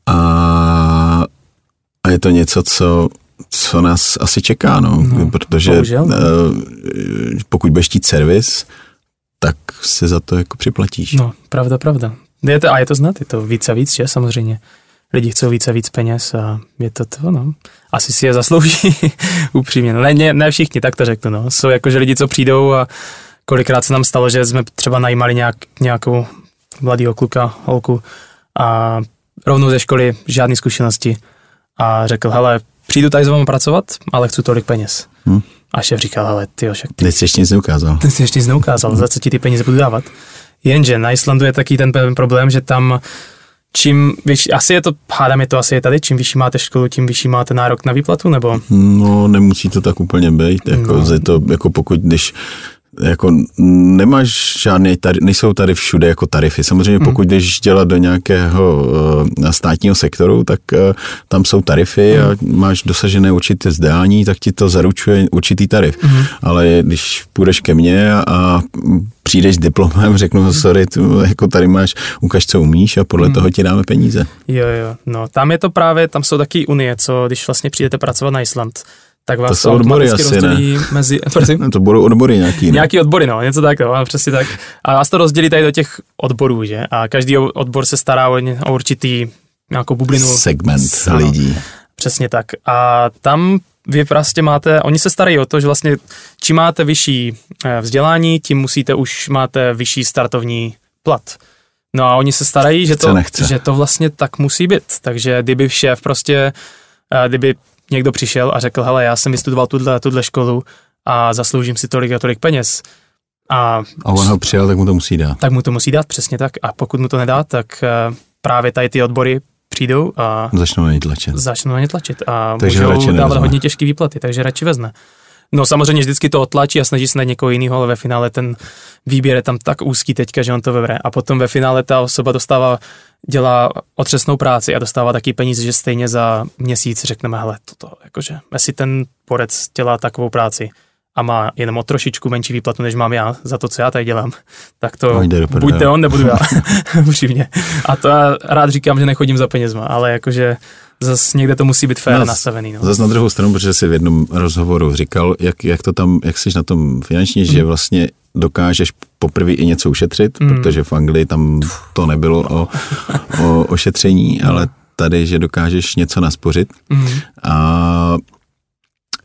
A, a je to něco, co, co nás asi čeká, no, No, protože bohužel, eh, pokud budeš chtít servis, si za to jako připlatíš. No, pravda, pravda. Je to, a je to znát, je to víc a víc, že samozřejmě. lidi chcou více a víc peněz a je to to, no. Asi si je zaslouží, upřímně. No, ne, ne, ne všichni, tak to řeknu, no. Jsou jakože lidi, co přijdou a kolikrát se nám stalo, že jsme třeba najímali nějak, nějakou mladého kluka, holku a rovnou ze školy žádné zkušenosti a řekl, hele, přijdu tady s vámi pracovat, ale chci tolik peněz. Hmm. A šéf říkal, ale ty však ty... Teď jsi ještě nic neukázal. Ty jsi ještě nic neukázal, za co ti ty peníze budu dávat. Jenže na Islandu je taky ten problém, že tam čím vyšší, asi je to, hádám je to asi je tady, čím vyšší máte školu, tím vyšší máte nárok na výplatu, nebo? No, nemusí to tak úplně být, jako, no. to, jako pokud, když jako nemáš žádné, tady, nejsou tady všude jako tarify. Samozřejmě hmm. pokud jdeš dělat do nějakého uh, státního sektoru, tak uh, tam jsou tarify mm. a máš dosažené určité zdání, tak ti to zaručuje určitý tarif. Mm. Ale když půjdeš ke mně a, přijdeš s diplomem, řeknu, hmm. sorry, tu, jako tady máš, ukaž, co umíš a podle mm. toho ti dáme peníze. Jo, jo, no tam je to právě, tam jsou taky unie, co když vlastně přijdete pracovat na Island, tak vás to, jsou odbory asi, ne? mezi... to budou odbory nějaký, ne? Nějaký odbory, no, něco tak, no, přesně tak. A vás to rozdělí tady do těch odborů, že? A každý odbor se stará o, o určitý nějakou bublinu. Segment ano, lidí. Přesně tak. A tam vy prostě máte, oni se starají o to, že vlastně čím máte vyšší eh, vzdělání, tím musíte už máte vyšší startovní plat. No a oni se starají, že to, že to vlastně tak musí být. Takže kdyby šéf prostě, eh, kdyby někdo přišel a řekl, hele, já jsem vystudoval tuhle, tuhle školu a zasloužím si tolik a tolik peněz. A, a on ho přijal, tak mu to musí dát. Tak mu to musí dát, přesně tak. A pokud mu to nedá, tak uh, právě tady ty odbory přijdou a začnou na ně tlačit. Začnou na ně tlačit a takže můžou dávat hodně těžké výplaty, takže radši vezne. No samozřejmě vždycky to otlačí a snaží se na někoho jiného, ale ve finále ten výběr je tam tak úzký teďka, že on to vybere. A potom ve finále ta osoba dostává, dělá otřesnou práci a dostává taky peníze, že stejně za měsíc řekneme, hele, toto, jakože, jestli ten porec dělá takovou práci a má jenom o trošičku menší výplatu, než mám já za to, co já tady dělám, tak to no, buďte on, nebudu já, upřímně. A to já rád říkám, že nechodím za penězma, ale jakože zase někde to musí být fér no, nastavený. No. Zase na druhou stranu, protože jsi v jednom rozhovoru říkal, jak, jak to tam, jak jsi na tom finančně, mm. že vlastně dokážeš poprvé i něco ušetřit, mm. protože v Anglii tam to nebylo o, o ošetření, ale tady, že dokážeš něco naspořit. Mm. A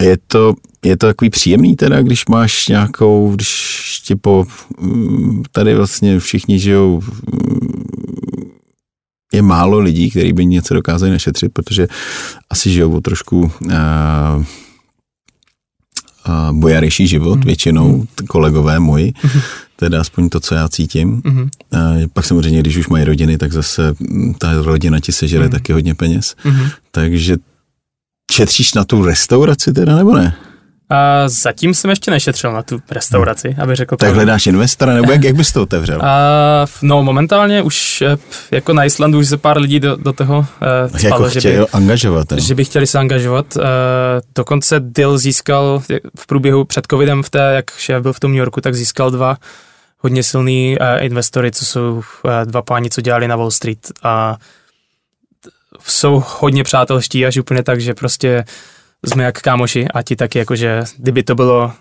je to, je to takový příjemný teda, když máš nějakou, když ti po, mm, tady vlastně všichni žijou je málo lidí, kteří by něco dokázali našetřit, protože asi žijou o trošku uh, uh, bojarejší život, mm. většinou mm. kolegové moji, mm. teda aspoň to, co já cítím. Mm. Uh, pak samozřejmě, když už mají rodiny, tak zase mm, ta rodina ti sežere mm. taky hodně peněz. Mm. Takže šetříš na tu restauraci teda, nebo ne? A zatím jsem ještě nešetřil na tu restauraci, hmm. aby řekl. Tak pravdu. hledáš investora, nebo jak, jak bys to otevřel? A, no momentálně už eh, jako na Islandu už se pár lidí do, do toho uh, spalo, jako že by, angažovat. Ne? Že by chtěli se angažovat. Uh, dokonce Dill získal v průběhu před covidem, v té, jak šéf byl v tom New Yorku, tak získal dva hodně silný uh, investory, co jsou uh, dva páni, co dělali na Wall Street a jsou hodně přátelští až úplně tak, že prostě jsme jak kámoši a ti taky jakože, kdyby to bylo,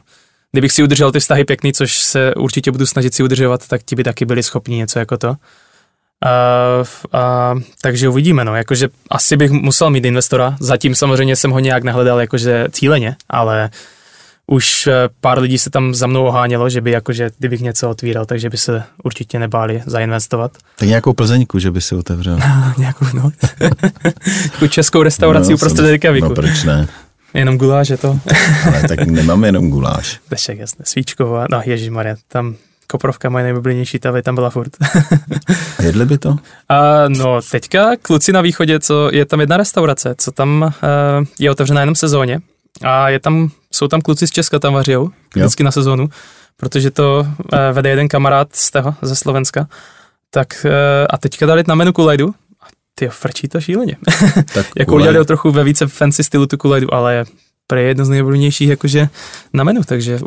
kdybych si udržel ty vztahy pěkný, což se určitě budu snažit si udržovat, tak ti by taky byli schopni něco jako to. Uh, uh, takže uvidíme, no, jakože asi bych musel mít investora, zatím samozřejmě jsem ho nějak nehledal jakože cíleně, ale už eh, pár lidí se tam za mnou ohánělo, že by jakože, kdybych něco otvíral, takže by se určitě nebáli zainvestovat. Tak nějakou plzeňku, že by si otevřel. nějakou, no. českou restauraci no, uprostřed Reykjaviku. No proč ne? Jenom guláš je to? Ale tak nemáme jenom guláš. Dešek, jasně. Svíčková, no Maria, tam Koprovka moje nejmobilnější tavy, tam byla furt. A jedli by to? A, no, teďka kluci na východě, co je tam jedna restaurace, co tam uh, je otevřená jenom sezóně a je tam, jsou tam kluci z Česka, tam vařijou, vždycky jo. na sezónu, protože to uh, vede jeden kamarád z toho, ze Slovenska. Tak uh, a teďka dali na menu kulajdu ty frčí to šíleně. Tak jako udělali trochu ve více fancy stylu tu kulajdu, ale pro je jedno z nejvlnějších jakože na menu, takže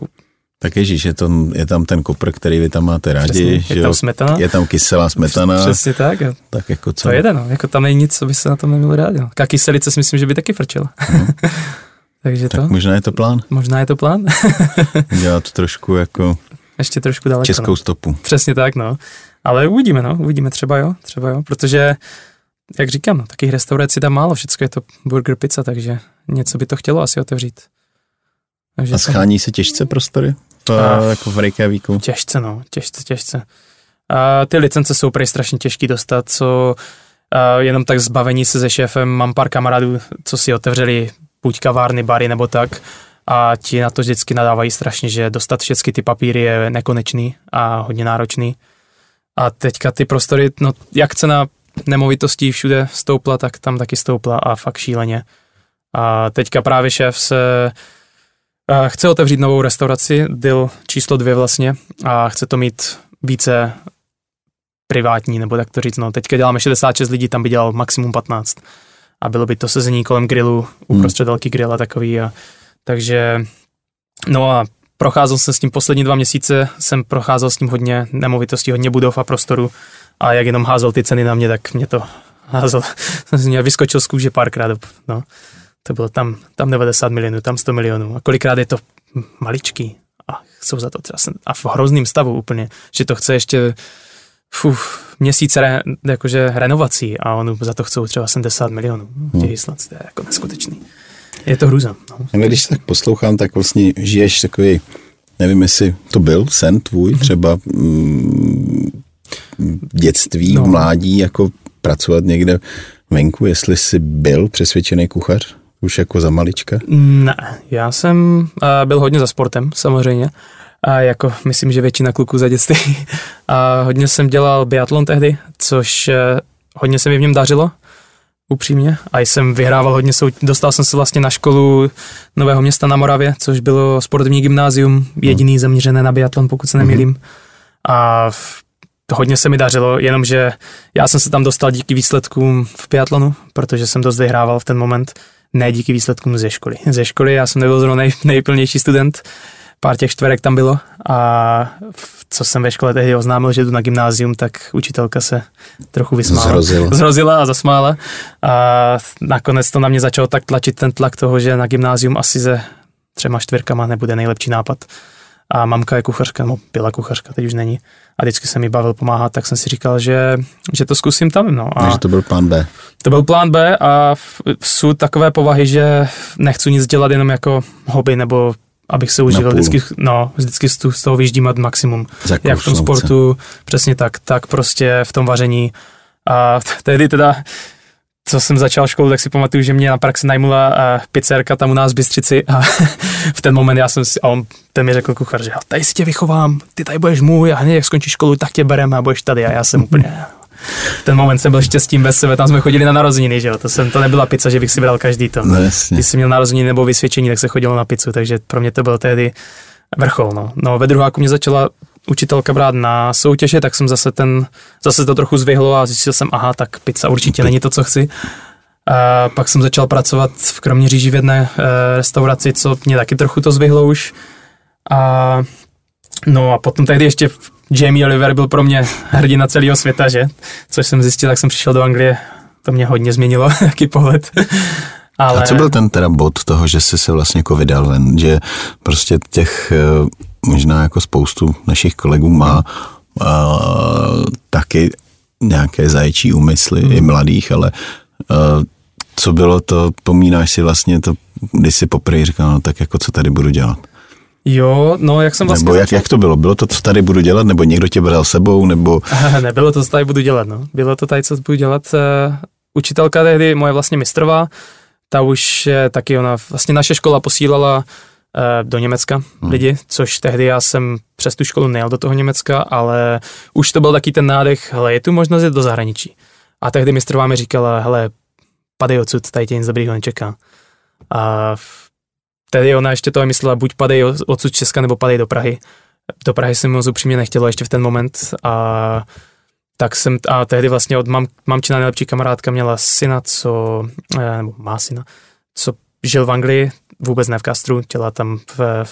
tak ježíš, je, to, je tam ten kopr, který vy tam máte rádi. Přesně, je tam smetana. Je tam kyselá smetana. Přesně tak. Tak jako co? To je no. Jako tam není nic, co by se na tom nemělo rádi. No. kyselice si myslím, že by taky frčela. No. Takže tak to. možná je to plán. Možná je to plán. Dělat trošku jako ještě trošku daleko. Českou no. stopu. Přesně tak, no. Ale uvidíme, no. Uvidíme, třeba jo, třeba jo, protože jak říkám, no, takých restaurací tam málo, všechno je to burger, pizza, takže něco by to chtělo asi otevřít. Takže a schání se těžce prostory? To a, jako v Reykjavíku? Těžce, no, těžce, těžce. A ty licence jsou prej strašně těžký dostat, co a jenom tak zbavení se se šéfem, mám pár kamarádů, co si otevřeli buď kavárny, bary nebo tak a ti na to vždycky nadávají strašně, že dostat všechny ty papíry je nekonečný a hodně náročný. A teďka ty prostory, no jak cena nemovitostí všude stoupla, tak tam taky stoupla a fakt šíleně. A teďka právě šéf se chce otevřít novou restauraci, Dil číslo dvě vlastně, a chce to mít více privátní, nebo tak to říct. No, teďka děláme 66 lidí, tam by dělal maximum 15. A bylo by to sezení kolem grilu, uprostřed hmm. velký grill a takový. A, takže, no a procházel jsem s tím poslední dva měsíce, jsem procházel s tím hodně nemovitostí, hodně budov a prostoru a jak jenom házel ty ceny na mě, tak mě to házel, mě vyskočil z kůže párkrát. No. To bylo tam, tam 90 milionů, tam 100 milionů. A kolikrát je to maličký a chcou za to třeba a v hrozným stavu úplně, že to chce ještě fuf, měsíc re, jakože renovací a on za to chcou třeba 70 milionů. Hmm. Island, to je jako neskutečný. Je to hruza. No. Když tak poslouchám, tak vlastně žiješ takový, nevím, jestli to byl sen tvůj, třeba mm, dětství, no. mládí, jako pracovat někde venku, jestli jsi byl přesvědčený kuchař? Už jako za malička? Ne, já jsem uh, byl hodně za sportem, samozřejmě. A jako myslím, že většina kluků za dětství. A hodně jsem dělal biatlon tehdy, což uh, hodně se mi v něm dařilo, upřímně. A jsem vyhrával hodně, sou... dostal jsem se vlastně na školu Nového města na Moravě, což bylo sportovní gymnázium, jediný hmm. zaměřené na biatlon, pokud se nemýlím. Hmm. A hodně se mi dařilo, jenomže já jsem se tam dostal díky výsledkům v biatlonu, protože jsem dost vyhrával v ten moment ne díky výsledkům ze školy. Ze školy já jsem nebyl zrovna nej, nejplnější student, pár těch čtverek tam bylo a co jsem ve škole tehdy oznámil, že jdu na gymnázium, tak učitelka se trochu vysmála. Zrozila. Zrozila a zasmála a nakonec to na mě začalo tak tlačit ten tlak toho, že na gymnázium asi ze třema čtvrkama nebude nejlepší nápad a mamka je kuchařka, no byla kuchařka, teď už není. A vždycky se mi bavil pomáhat, tak jsem si říkal, že, že to zkusím tam. No. A Takže to byl plán B. To byl plán B a jsou takové povahy, že nechci nic dělat jenom jako hobby nebo abych se užíval vždycky, no, vždycky z toho vyždímat maximum. Jak v tom sportu, přesně tak, tak prostě v tom vaření. A tehdy teda co jsem začal školu, tak si pamatuju, že mě na praxi najmula uh, pizzerka tam u nás v Bystřici a v ten moment já jsem si, a on ten mi řekl kuchař, že tady si tě vychovám, ty tady budeš můj a hned jak skončíš školu, tak tě bereme a budeš tady a já jsem úplně ten moment jsem byl štěstím bez sebe, tam jsme chodili na narozeniny, že jo, to, jsem, to nebyla pizza, že bych si bral každý to. No, Když jsi měl narozeniny nebo vysvědčení, tak se chodilo na pizzu, takže pro mě to byl tehdy vrchol, no. No ve druháku mě začala učitelka brát na soutěže, tak jsem zase ten, zase to trochu zvyhlo a zjistil jsem, aha, tak pizza určitě není to, co chci. A pak jsem začal pracovat v Kroměříži v jedné e, restauraci, co mě taky trochu to zvyhlo už. A no a potom tehdy ještě Jamie Oliver byl pro mě hrdina celého světa, že? Což jsem zjistil, tak jsem přišel do Anglie, to mě hodně změnilo, jaký pohled. Ale... A co byl ten teda bod toho, že jsi se vlastně jako vydal ven, že prostě těch eh, možná jako spoustu našich kolegů má uh, taky nějaké zaječí úmysly, hmm. i mladých, ale uh, co bylo to, pomínáš si vlastně to, když si poprvé říkal, no tak jako co tady budu dělat? Jo, no jak jsem vlastně... Nebo jak, jak to bylo? Bylo to, co tady budu dělat, nebo někdo tě bral sebou, nebo... Nebylo to, co tady budu dělat, no. Bylo to tady, co budu dělat. Uh, učitelka tehdy, moje vlastně mistrová, ta už je taky ona, vlastně naše škola posílala Eh, do Německa hmm. lidi, což tehdy já jsem přes tu školu nejel do toho Německa, ale už to byl taky ten nádech, hele, je tu možnost jít do zahraničí. A tehdy mistrová mi říkala, hele, padej odsud, tady tě nic dobrýho nečeká. A tehdy ona ještě to myslela, buď padej odsud Česka, nebo padej do Prahy. Do Prahy jsem moc upřímně nechtělo ještě v ten moment a tak jsem, a tehdy vlastně od mam, mamčina nejlepší kamarádka měla syna, co, eh, nebo má syna, co žil v Anglii, vůbec ne v Kastru, dělá tam v,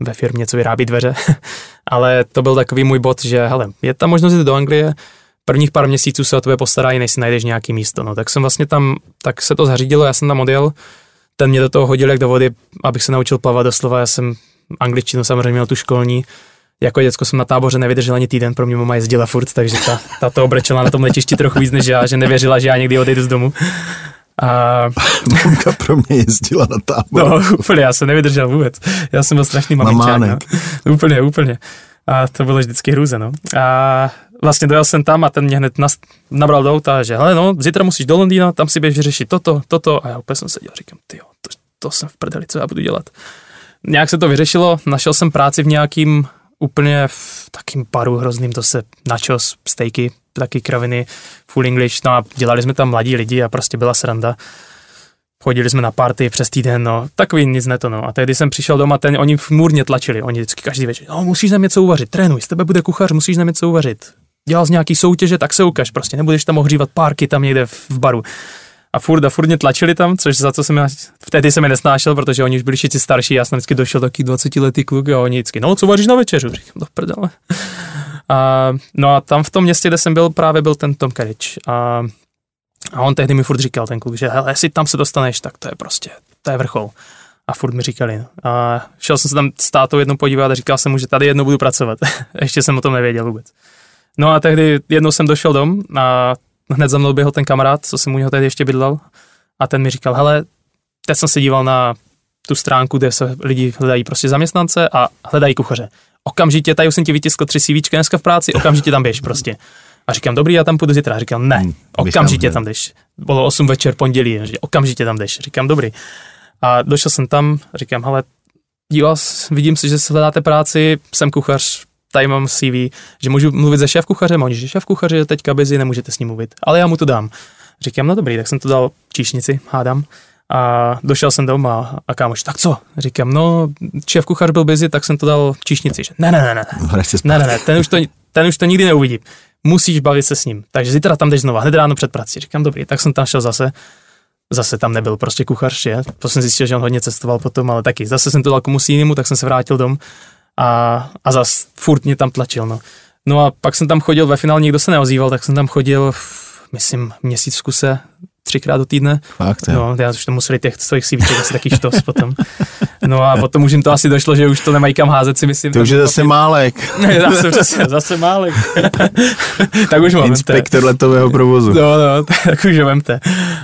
ve firmě, co vyrábí dveře, ale to byl takový můj bod, že hele, je tam možnost jít do Anglie, prvních pár měsíců se o tebe postarají, než si najdeš nějaký místo, no, tak jsem vlastně tam, tak se to zařídilo, já jsem tam odjel, ten mě do toho hodil jak do vody, abych se naučil plavat doslova, já jsem angličtinu samozřejmě měl tu školní, jako děcko jsem na táboře nevydržel ani týden, pro mě mama jezdila furt, takže ta, ta to obrečela na tom letišti trochu víc než já, že nevěřila, že já někdy odejdu z domu. A... Mamka pro mě jezdila na tábor. No, úplně, já jsem nevydržel vůbec. Já jsem byl strašný maminčák. No. Úplně, úplně. A to bylo vždycky hrůze, no. A vlastně dojel jsem tam a ten mě hned nas, nabral do auta, že hele, no, zítra musíš do Londýna, tam si běž vyřešit toto, toto. A já úplně jsem seděl, říkám, ty to, to jsem v prdeli, co já budu dělat. Nějak se to vyřešilo, našel jsem práci v nějakým úplně v takým paru hrozným, to se načos, stejky, taky kraviny, full English, no a dělali jsme tam mladí lidi a prostě byla sranda. Chodili jsme na party přes týden, no, takový nic ne to, no. A tehdy jsem přišel doma, ten, oni murně tlačili, oni vždycky každý večer, no, musíš nám něco uvařit, trénuj, z tebe bude kuchař, musíš nám něco uvařit. Dělal z nějaký soutěže, tak se ukaž, prostě nebudeš tam ohřívat párky tam někde v baru. A furt a furt mě tlačili tam, což za co jsem já, vtedy jsem je nesnášel, protože oni už byli všichni starší, já jsem vždycky došel taky 20 letý kluk a oni vždycky, no co vaříš na večeřu? Říkám, do prdele. A, no a tam v tom městě, kde jsem byl, právě byl ten Tom Kerridge. A, a on tehdy mi furt říkal, ten kluk, že hele, jestli tam se dostaneš, tak to je prostě, to je vrchol. A furt mi říkali. A šel jsem se tam s tátou jednou podívat a říkal jsem mu, že tady jednou budu pracovat. Ještě jsem o tom nevěděl vůbec. No a tehdy jednou jsem došel dom a hned za mnou běhl ten kamarád, co jsem u něho tehdy ještě bydlel. A ten mi říkal, hele, teď jsem se díval na tu stránku, kde se lidi hledají prostě zaměstnance a hledají kuchaře okamžitě, tady už jsem ti vytiskl tři CVčka dneska v práci, okamžitě tam běž prostě. A říkám, dobrý, já tam půjdu zítra. A říkám, ne, hmm, okamžitě tam jdeš. Bylo 8 večer pondělí, že okamžitě tam jdeš. Říkám, dobrý. A došel jsem tam, říkám, hele, díval, vidím si, že se hledáte práci, jsem kuchař, tady mám CV, že můžu mluvit se šéf kuchařem, oni, že šéf kuchař je teďka busy, nemůžete s ním mluvit, ale já mu to dám. Říkám, no dobrý, tak jsem to dal číšnici, hádám. A došel jsem doma a kámoš, tak co? Říkám, no, šéf kuchař byl busy, tak jsem to dal číšnici. Že ne, ne, ne, ne, ne, ne, ne, ten už, to, ten už to nikdy neuvidí. Musíš bavit se s ním. Takže zítra tam jdeš znova, hned ráno před prací. Říkám, dobrý, tak jsem tam šel zase. Zase tam nebyl prostě kuchař, je. To jsem zjistil, že on hodně cestoval potom, ale taky. Zase jsem to dal komu jinému, tak jsem se vrátil dom a, a zase furt mě tam tlačil, no. No a pak jsem tam chodil, ve finále nikdo se neozýval, tak jsem tam chodil, myslím, měsíc v kuse, třikrát do týdne. Fakt, no, já už to museli těch svých CVček asi taky štos potom. No a potom už jim to asi došlo, že už to nemají kam házet, si myslím. To už je zase málek. zase, zase, zase málek. tak už mám. Inspektor letového provozu. No, no, tak už ho vemte.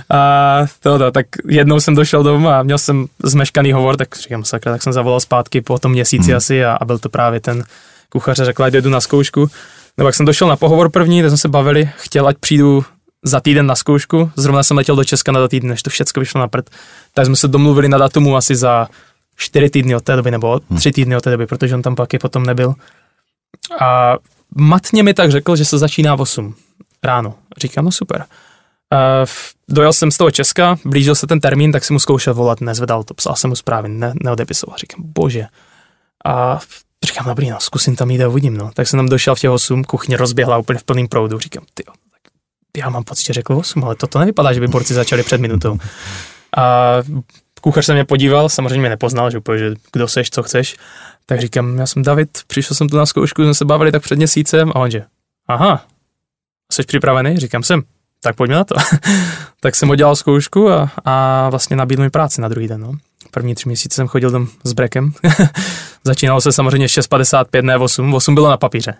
A to, to, tak jednou jsem došel domů a měl jsem zmeškaný hovor, tak říkám sakra, tak jsem zavolal zpátky po tom měsíci hmm. asi a, a, byl to právě ten kuchař a řekl, ať jdu na zkoušku. No pak jsem došel na pohovor první, tak jsme se bavili, chtěl, ať přijdu za týden na zkoušku, zrovna jsem letěl do Česka na týden, než to všechno vyšlo na prd, tak jsme se domluvili na datumu asi za čtyři týdny od té doby, nebo hm. tři týdny od té doby, protože on tam pak potom nebyl. A matně mi tak řekl, že se začíná v 8 ráno. Říkám, no super. Uh, dojel jsem z toho Česka, blížil se ten termín, tak si mu zkoušel volat, nezvedal to, psal jsem mu zprávy, ne, neodepisoval. Říkám, bože. A říkám, dobrý, no, zkusím tam jít a uvidím, no. Tak jsem tam došel v těch 8, kuchně rozběhla úplně v plném proudu. Říkám, ty já mám pocit, že řekl 8, ale toto nevypadá, že by borci začali před minutou. A kuchař se mě podíval, samozřejmě mě nepoznal, že úplně, že kdo seš, co chceš. Tak říkám, já jsem David, přišel jsem tu na zkoušku, jsme se bavili tak před měsícem a on že, aha, jsi připravený? Říkám, jsem. Tak pojďme na to. tak jsem udělal zkoušku a, a vlastně nabídl mi práci na druhý den. No. První tři měsíce jsem chodil tam s brekem. Začínalo se samozřejmě 6.55, ne 8. 8 bylo na papíře,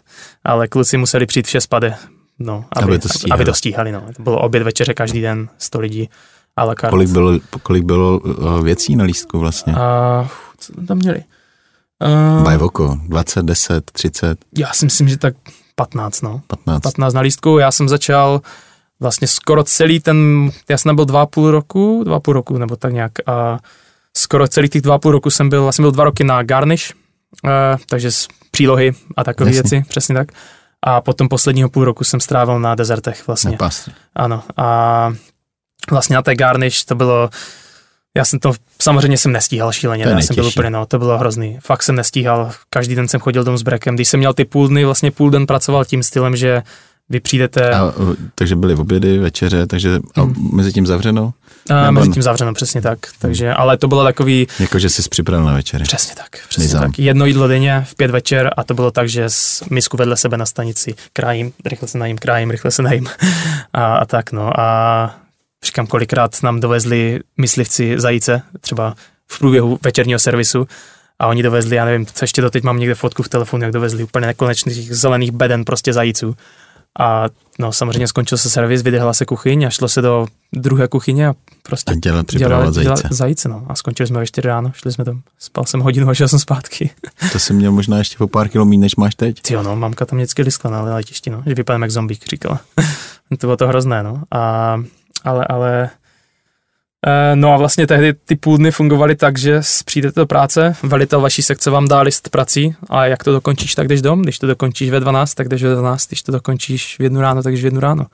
ale kluci museli přijít v 6.50 No, aby, aby, to stíhali. aby to stíhali. No. To bylo oběd večeře každý den, 100 lidí. Ale kolik bylo, kolik bylo uh, věcí na lístku vlastně? Uh, co tam měli? Uh, Bajvoko, 20, 10, 30? Já si myslím, že tak 15, no. 15. 15 na lístku. Já jsem začal vlastně skoro celý ten, já jsem byl dva půl roku, dva půl roku, nebo tak nějak. A skoro celý těch dva půl roku jsem byl, vlastně byl dva roky na Garnish, uh, takže z přílohy a takové věci, přesně tak. A potom posledního půl roku jsem strávil na dezertech vlastně. Na Ano. A vlastně na té garnish to bylo, já jsem to, samozřejmě jsem nestíhal šíleně, já jsem byl úplně, no, to bylo hrozný. Fakt jsem nestíhal, každý den jsem chodil dom s brekem. Když jsem měl ty půl dny, vlastně půl den pracoval tím stylem, že vy přijdete... A, takže byly obědy, večeře, takže a hmm. mezi tím zavřeno? A, mezi tím zavřeno, přesně tak. Takže, ale to bylo takový... Jako, že jsi připravil na večeře. Přesně tak, přesně Nizám. tak. Jedno jídlo denně v pět večer a to bylo tak, že z misku vedle sebe na stanici krájím, rychle se najím, krájím, rychle se najím a, a tak no. A říkám, kolikrát nám dovezli myslivci zajíce, třeba v průběhu večerního servisu A oni dovezli, já nevím, co ještě doteď mám někde fotku v telefonu, jak dovezli úplně nekonečných zelených beden prostě zajíců. A no samozřejmě skončil se servis, vydehla se kuchyň a šlo se do druhé kuchyně a prostě A dělat, připravovat zajíce. zajíce. No. A skončili jsme ve 4 ráno, šli jsme tam, spal jsem hodinu a šel jsem zpátky. To jsem měl možná ještě o pár kilo méně, než máš teď. Ty jo, no, mamka tam vždycky liskla na letišti, no, že vypadám jak zombík, říkala. to bylo to hrozné, no. A, ale, ale, no a vlastně tehdy ty půl dny fungovaly tak, že přijdete do práce, velitel vaší sekce vám dá list prací a jak to dokončíš, tak jdeš dom, když to dokončíš ve 12, tak jdeš ve 12, když to dokončíš v jednu ráno, tak jdeš v jednu ráno.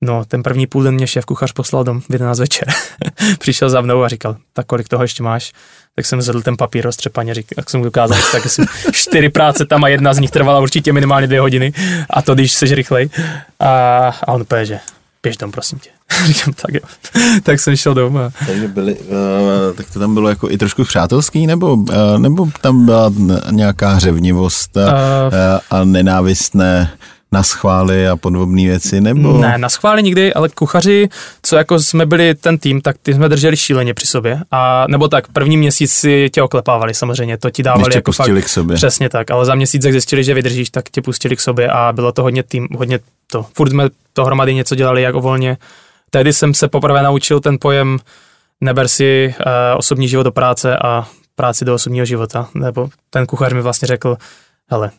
No, ten první půl den mě šéf kuchař poslal dom v 11 večer. Přišel za mnou a říkal, tak kolik toho ještě máš? Tak jsem zvedl ten papír roztřepaně, říkal, tak jsem mu ukázal, tak jsem čtyři práce tam a jedna z nich trvala určitě minimálně dvě hodiny a to když seš rychlej. A, a on úplně, že běž dom, prosím tě. Říkám, tak jo. tak jsem šel domů. A... Takže byli, uh, tak to tam bylo jako i trošku přátelský, nebo, uh, nebo tam byla nějaká hřevnivost a, uh, a nenávistné na schvály a podobné věci, nebo? Ne, na schvály nikdy, ale kuchaři, co jako jsme byli ten tým, tak ty jsme drželi šíleně při sobě. A nebo tak, první měsíc si tě oklepávali samozřejmě, to ti dávali tě jako pustili fakt, k sobě. Přesně tak, ale za měsíc, jak zjistili, že vydržíš, tak tě pustili k sobě a bylo to hodně tým, hodně to. Furt jsme dohromady něco dělali jak volně. Tehdy jsem se poprvé naučil ten pojem neber si uh, osobní život do práce a práci do osobního života. Nebo ten kuchař mi vlastně řekl, hele,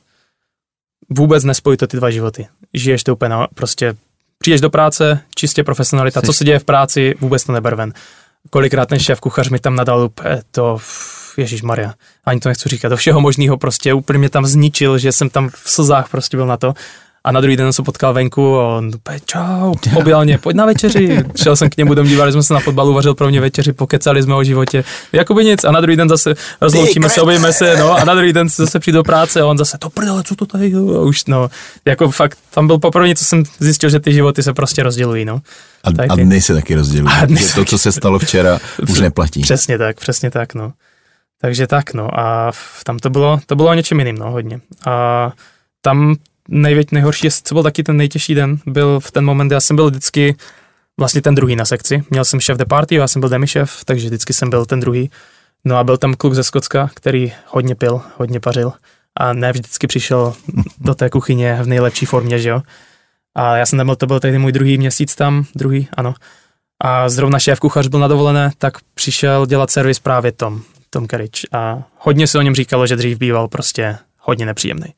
vůbec nespojí to ty dva životy. Žiješ to úplně na, prostě přijdeš do práce, čistě profesionalita, co se děje v práci, vůbec to neber ven. Kolikrát ten šéf kuchař mi tam nadal úplně to, Ježíš Maria, ani to nechci říkat, do všeho možného prostě úplně mě tam zničil, že jsem tam v slzách prostě byl na to. A na druhý den jsem potkal venku a on, čau, objal mě, pojď na večeři. Šel jsem k němu dom, dívali jsme se na fotbalu, vařil pro mě večeři, pokecali jsme o životě. Jakoby nic. A na druhý den zase rozloučíme se, objeme se, no. A na druhý den zase přijde do práce a on zase, to prdele, co to tady, a už, no. Jako fakt, tam byl poprvé, co jsem zjistil, že ty životy se prostě rozdělují, no. A, a dny se taky rozdělují. A dny to, co se stalo včera, už neplatí. Přesně tak, přesně tak, no. Takže tak, no. A tam to bylo, to bylo o něčem jiným, no, hodně. A tam největ, nejhorší, co byl taky ten nejtěžší den, byl v ten moment, já jsem byl vždycky vlastně ten druhý na sekci. Měl jsem šéf de party, já jsem byl demi šéf, takže vždycky jsem byl ten druhý. No a byl tam kluk ze Skocka, který hodně pil, hodně pařil a ne vždycky přišel do té kuchyně v nejlepší formě, že jo. A já jsem nebyl, to byl tehdy můj druhý měsíc tam, druhý, ano. A zrovna šéf kuchař byl na dovolené, tak přišel dělat servis právě Tom, Tom. A hodně se o něm říkalo, že dřív býval prostě hodně nepříjemný.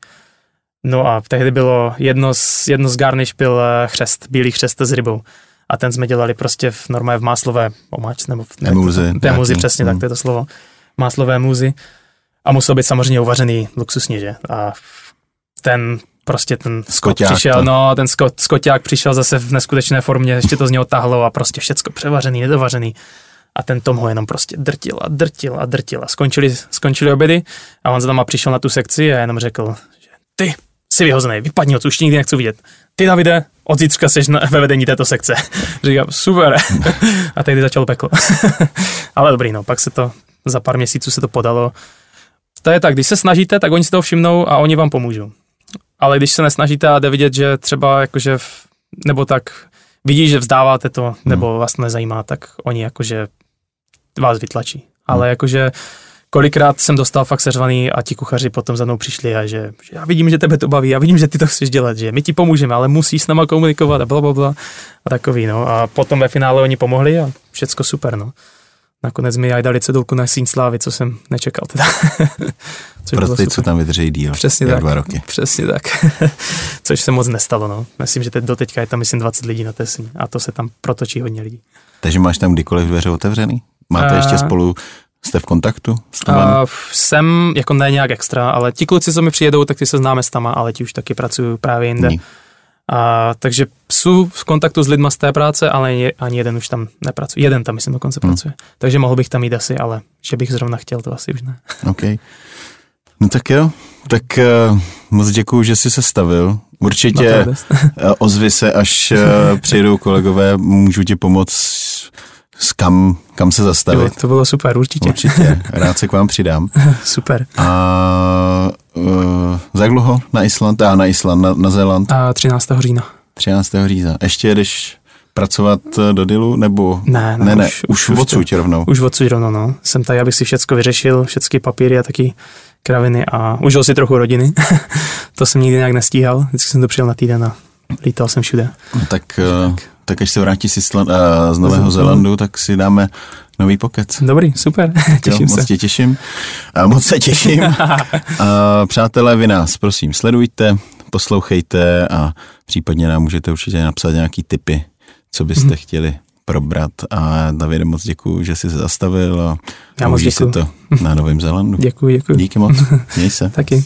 No a tehdy bylo jedno z, jedno z garniš byl eh, chřest, bílý chřest s rybou. A ten jsme dělali prostě v normálně v máslové omač, nebo v emulzi. Emulzi, přesně hmm. tak, to je to slovo. Máslové muzy. A musel být samozřejmě uvařený luxusně, že? A ten prostě ten skoťák přišel, to. no, ten sko, skoťák přišel zase v neskutečné formě, ještě to z něho tahlo a prostě všecko převařený, nedovařený. A ten Tom ho jenom prostě drtil a drtil a drtil. A skončili, skončili obědy a on za tam přišel na tu sekci a jenom řekl, že ty, jsi vyhozený, vypadni od už nikdy nechci vidět. Ty Davide, od zítřka jsi na, ve vedení této sekce. Říkám, super. a tehdy začalo peklo. Ale dobrý, no, pak se to, za pár měsíců se to podalo. To je tak, když se snažíte, tak oni si to všimnou a oni vám pomůžou. Ale když se nesnažíte a jde vidět, že třeba jakože, nebo tak vidí, že vzdáváte to, nebo hmm. vás to nezajímá, tak oni jakože vás vytlačí. Ale hmm. jakože kolikrát jsem dostal fakt seřvaný a ti kuchaři potom za mnou přišli a že, že já vidím, že tebe to baví, já vidím, že ty to chceš dělat, že my ti pomůžeme, ale musíš s náma komunikovat a bla, bla, bla a takový, no. A potom ve finále oni pomohli a všecko super, no. Nakonec mi aj dali cedulku na síň slávy, co jsem nečekal teda. Pro ty, co tam vydrží díl. Přesně tak. dva roky. Přesně tak. Což se moc nestalo, no. Myslím, že teď doteďka je tam, myslím, 20 lidí na Tesni a to se tam protočí hodně lidí. Takže máš tam kdykoliv dveře otevřený? Máte uh, ještě spolu Jste v kontaktu s Uh, jsem jako ne nějak extra, ale ti kluci, co mi přijedou, tak ty se známe s tama, ale ti už taky pracují právě jinde. Ní. A, takže jsou v kontaktu s lidma z té práce, ale je, ani jeden už tam nepracuje. Jeden tam, myslím, dokonce hmm. pracuje. Takže mohl bych tam jít asi, ale že bych zrovna chtěl, to asi už ne. OK. No tak jo, tak uh, moc děkuju, že jsi se stavil. Určitě uh, ozvi se, až uh, přijdou kolegové, můžu ti pomoct s kam, kam se zastavit. Jo, to bylo super, určitě. Určitě, rád se k vám přidám. super. A uh, za dlouho na Island, a na Island, na, na Zéland? A 13. října. 13. října. Ještě jedeš pracovat eh, do Dilu, nebo? Ne, ne, ne, ne už, už, už odsud rovnou. Už odsud rovnou, no. Jsem tady, abych si všecko vyřešil, všechny papíry a taky kraviny a užil si trochu rodiny. to jsem nikdy nějak nestíhal, vždycky jsem to přijel na týden a lítal jsem všude. No, tak, tak, tak až se vrátí z, Island, uh, z Nového Zélandu, tak si dáme nový pokec. Dobrý, super, těším jo, moc se. Tě těším. A moc se těším. a, přátelé, vy nás prosím sledujte, poslouchejte a případně nám můžete určitě napsat nějaký tipy, co byste mm-hmm. chtěli probrat a Davide moc děkuji, že jsi se zastavil a Já moc se to na Novém Zelandu. Děkuji, děkuji. Díky moc, měj se. Taky.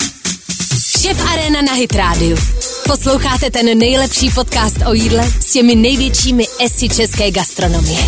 Šef Arena na Hit Radio. Posloucháte ten nejlepší podcast o jídle s těmi největšími esy české gastronomie.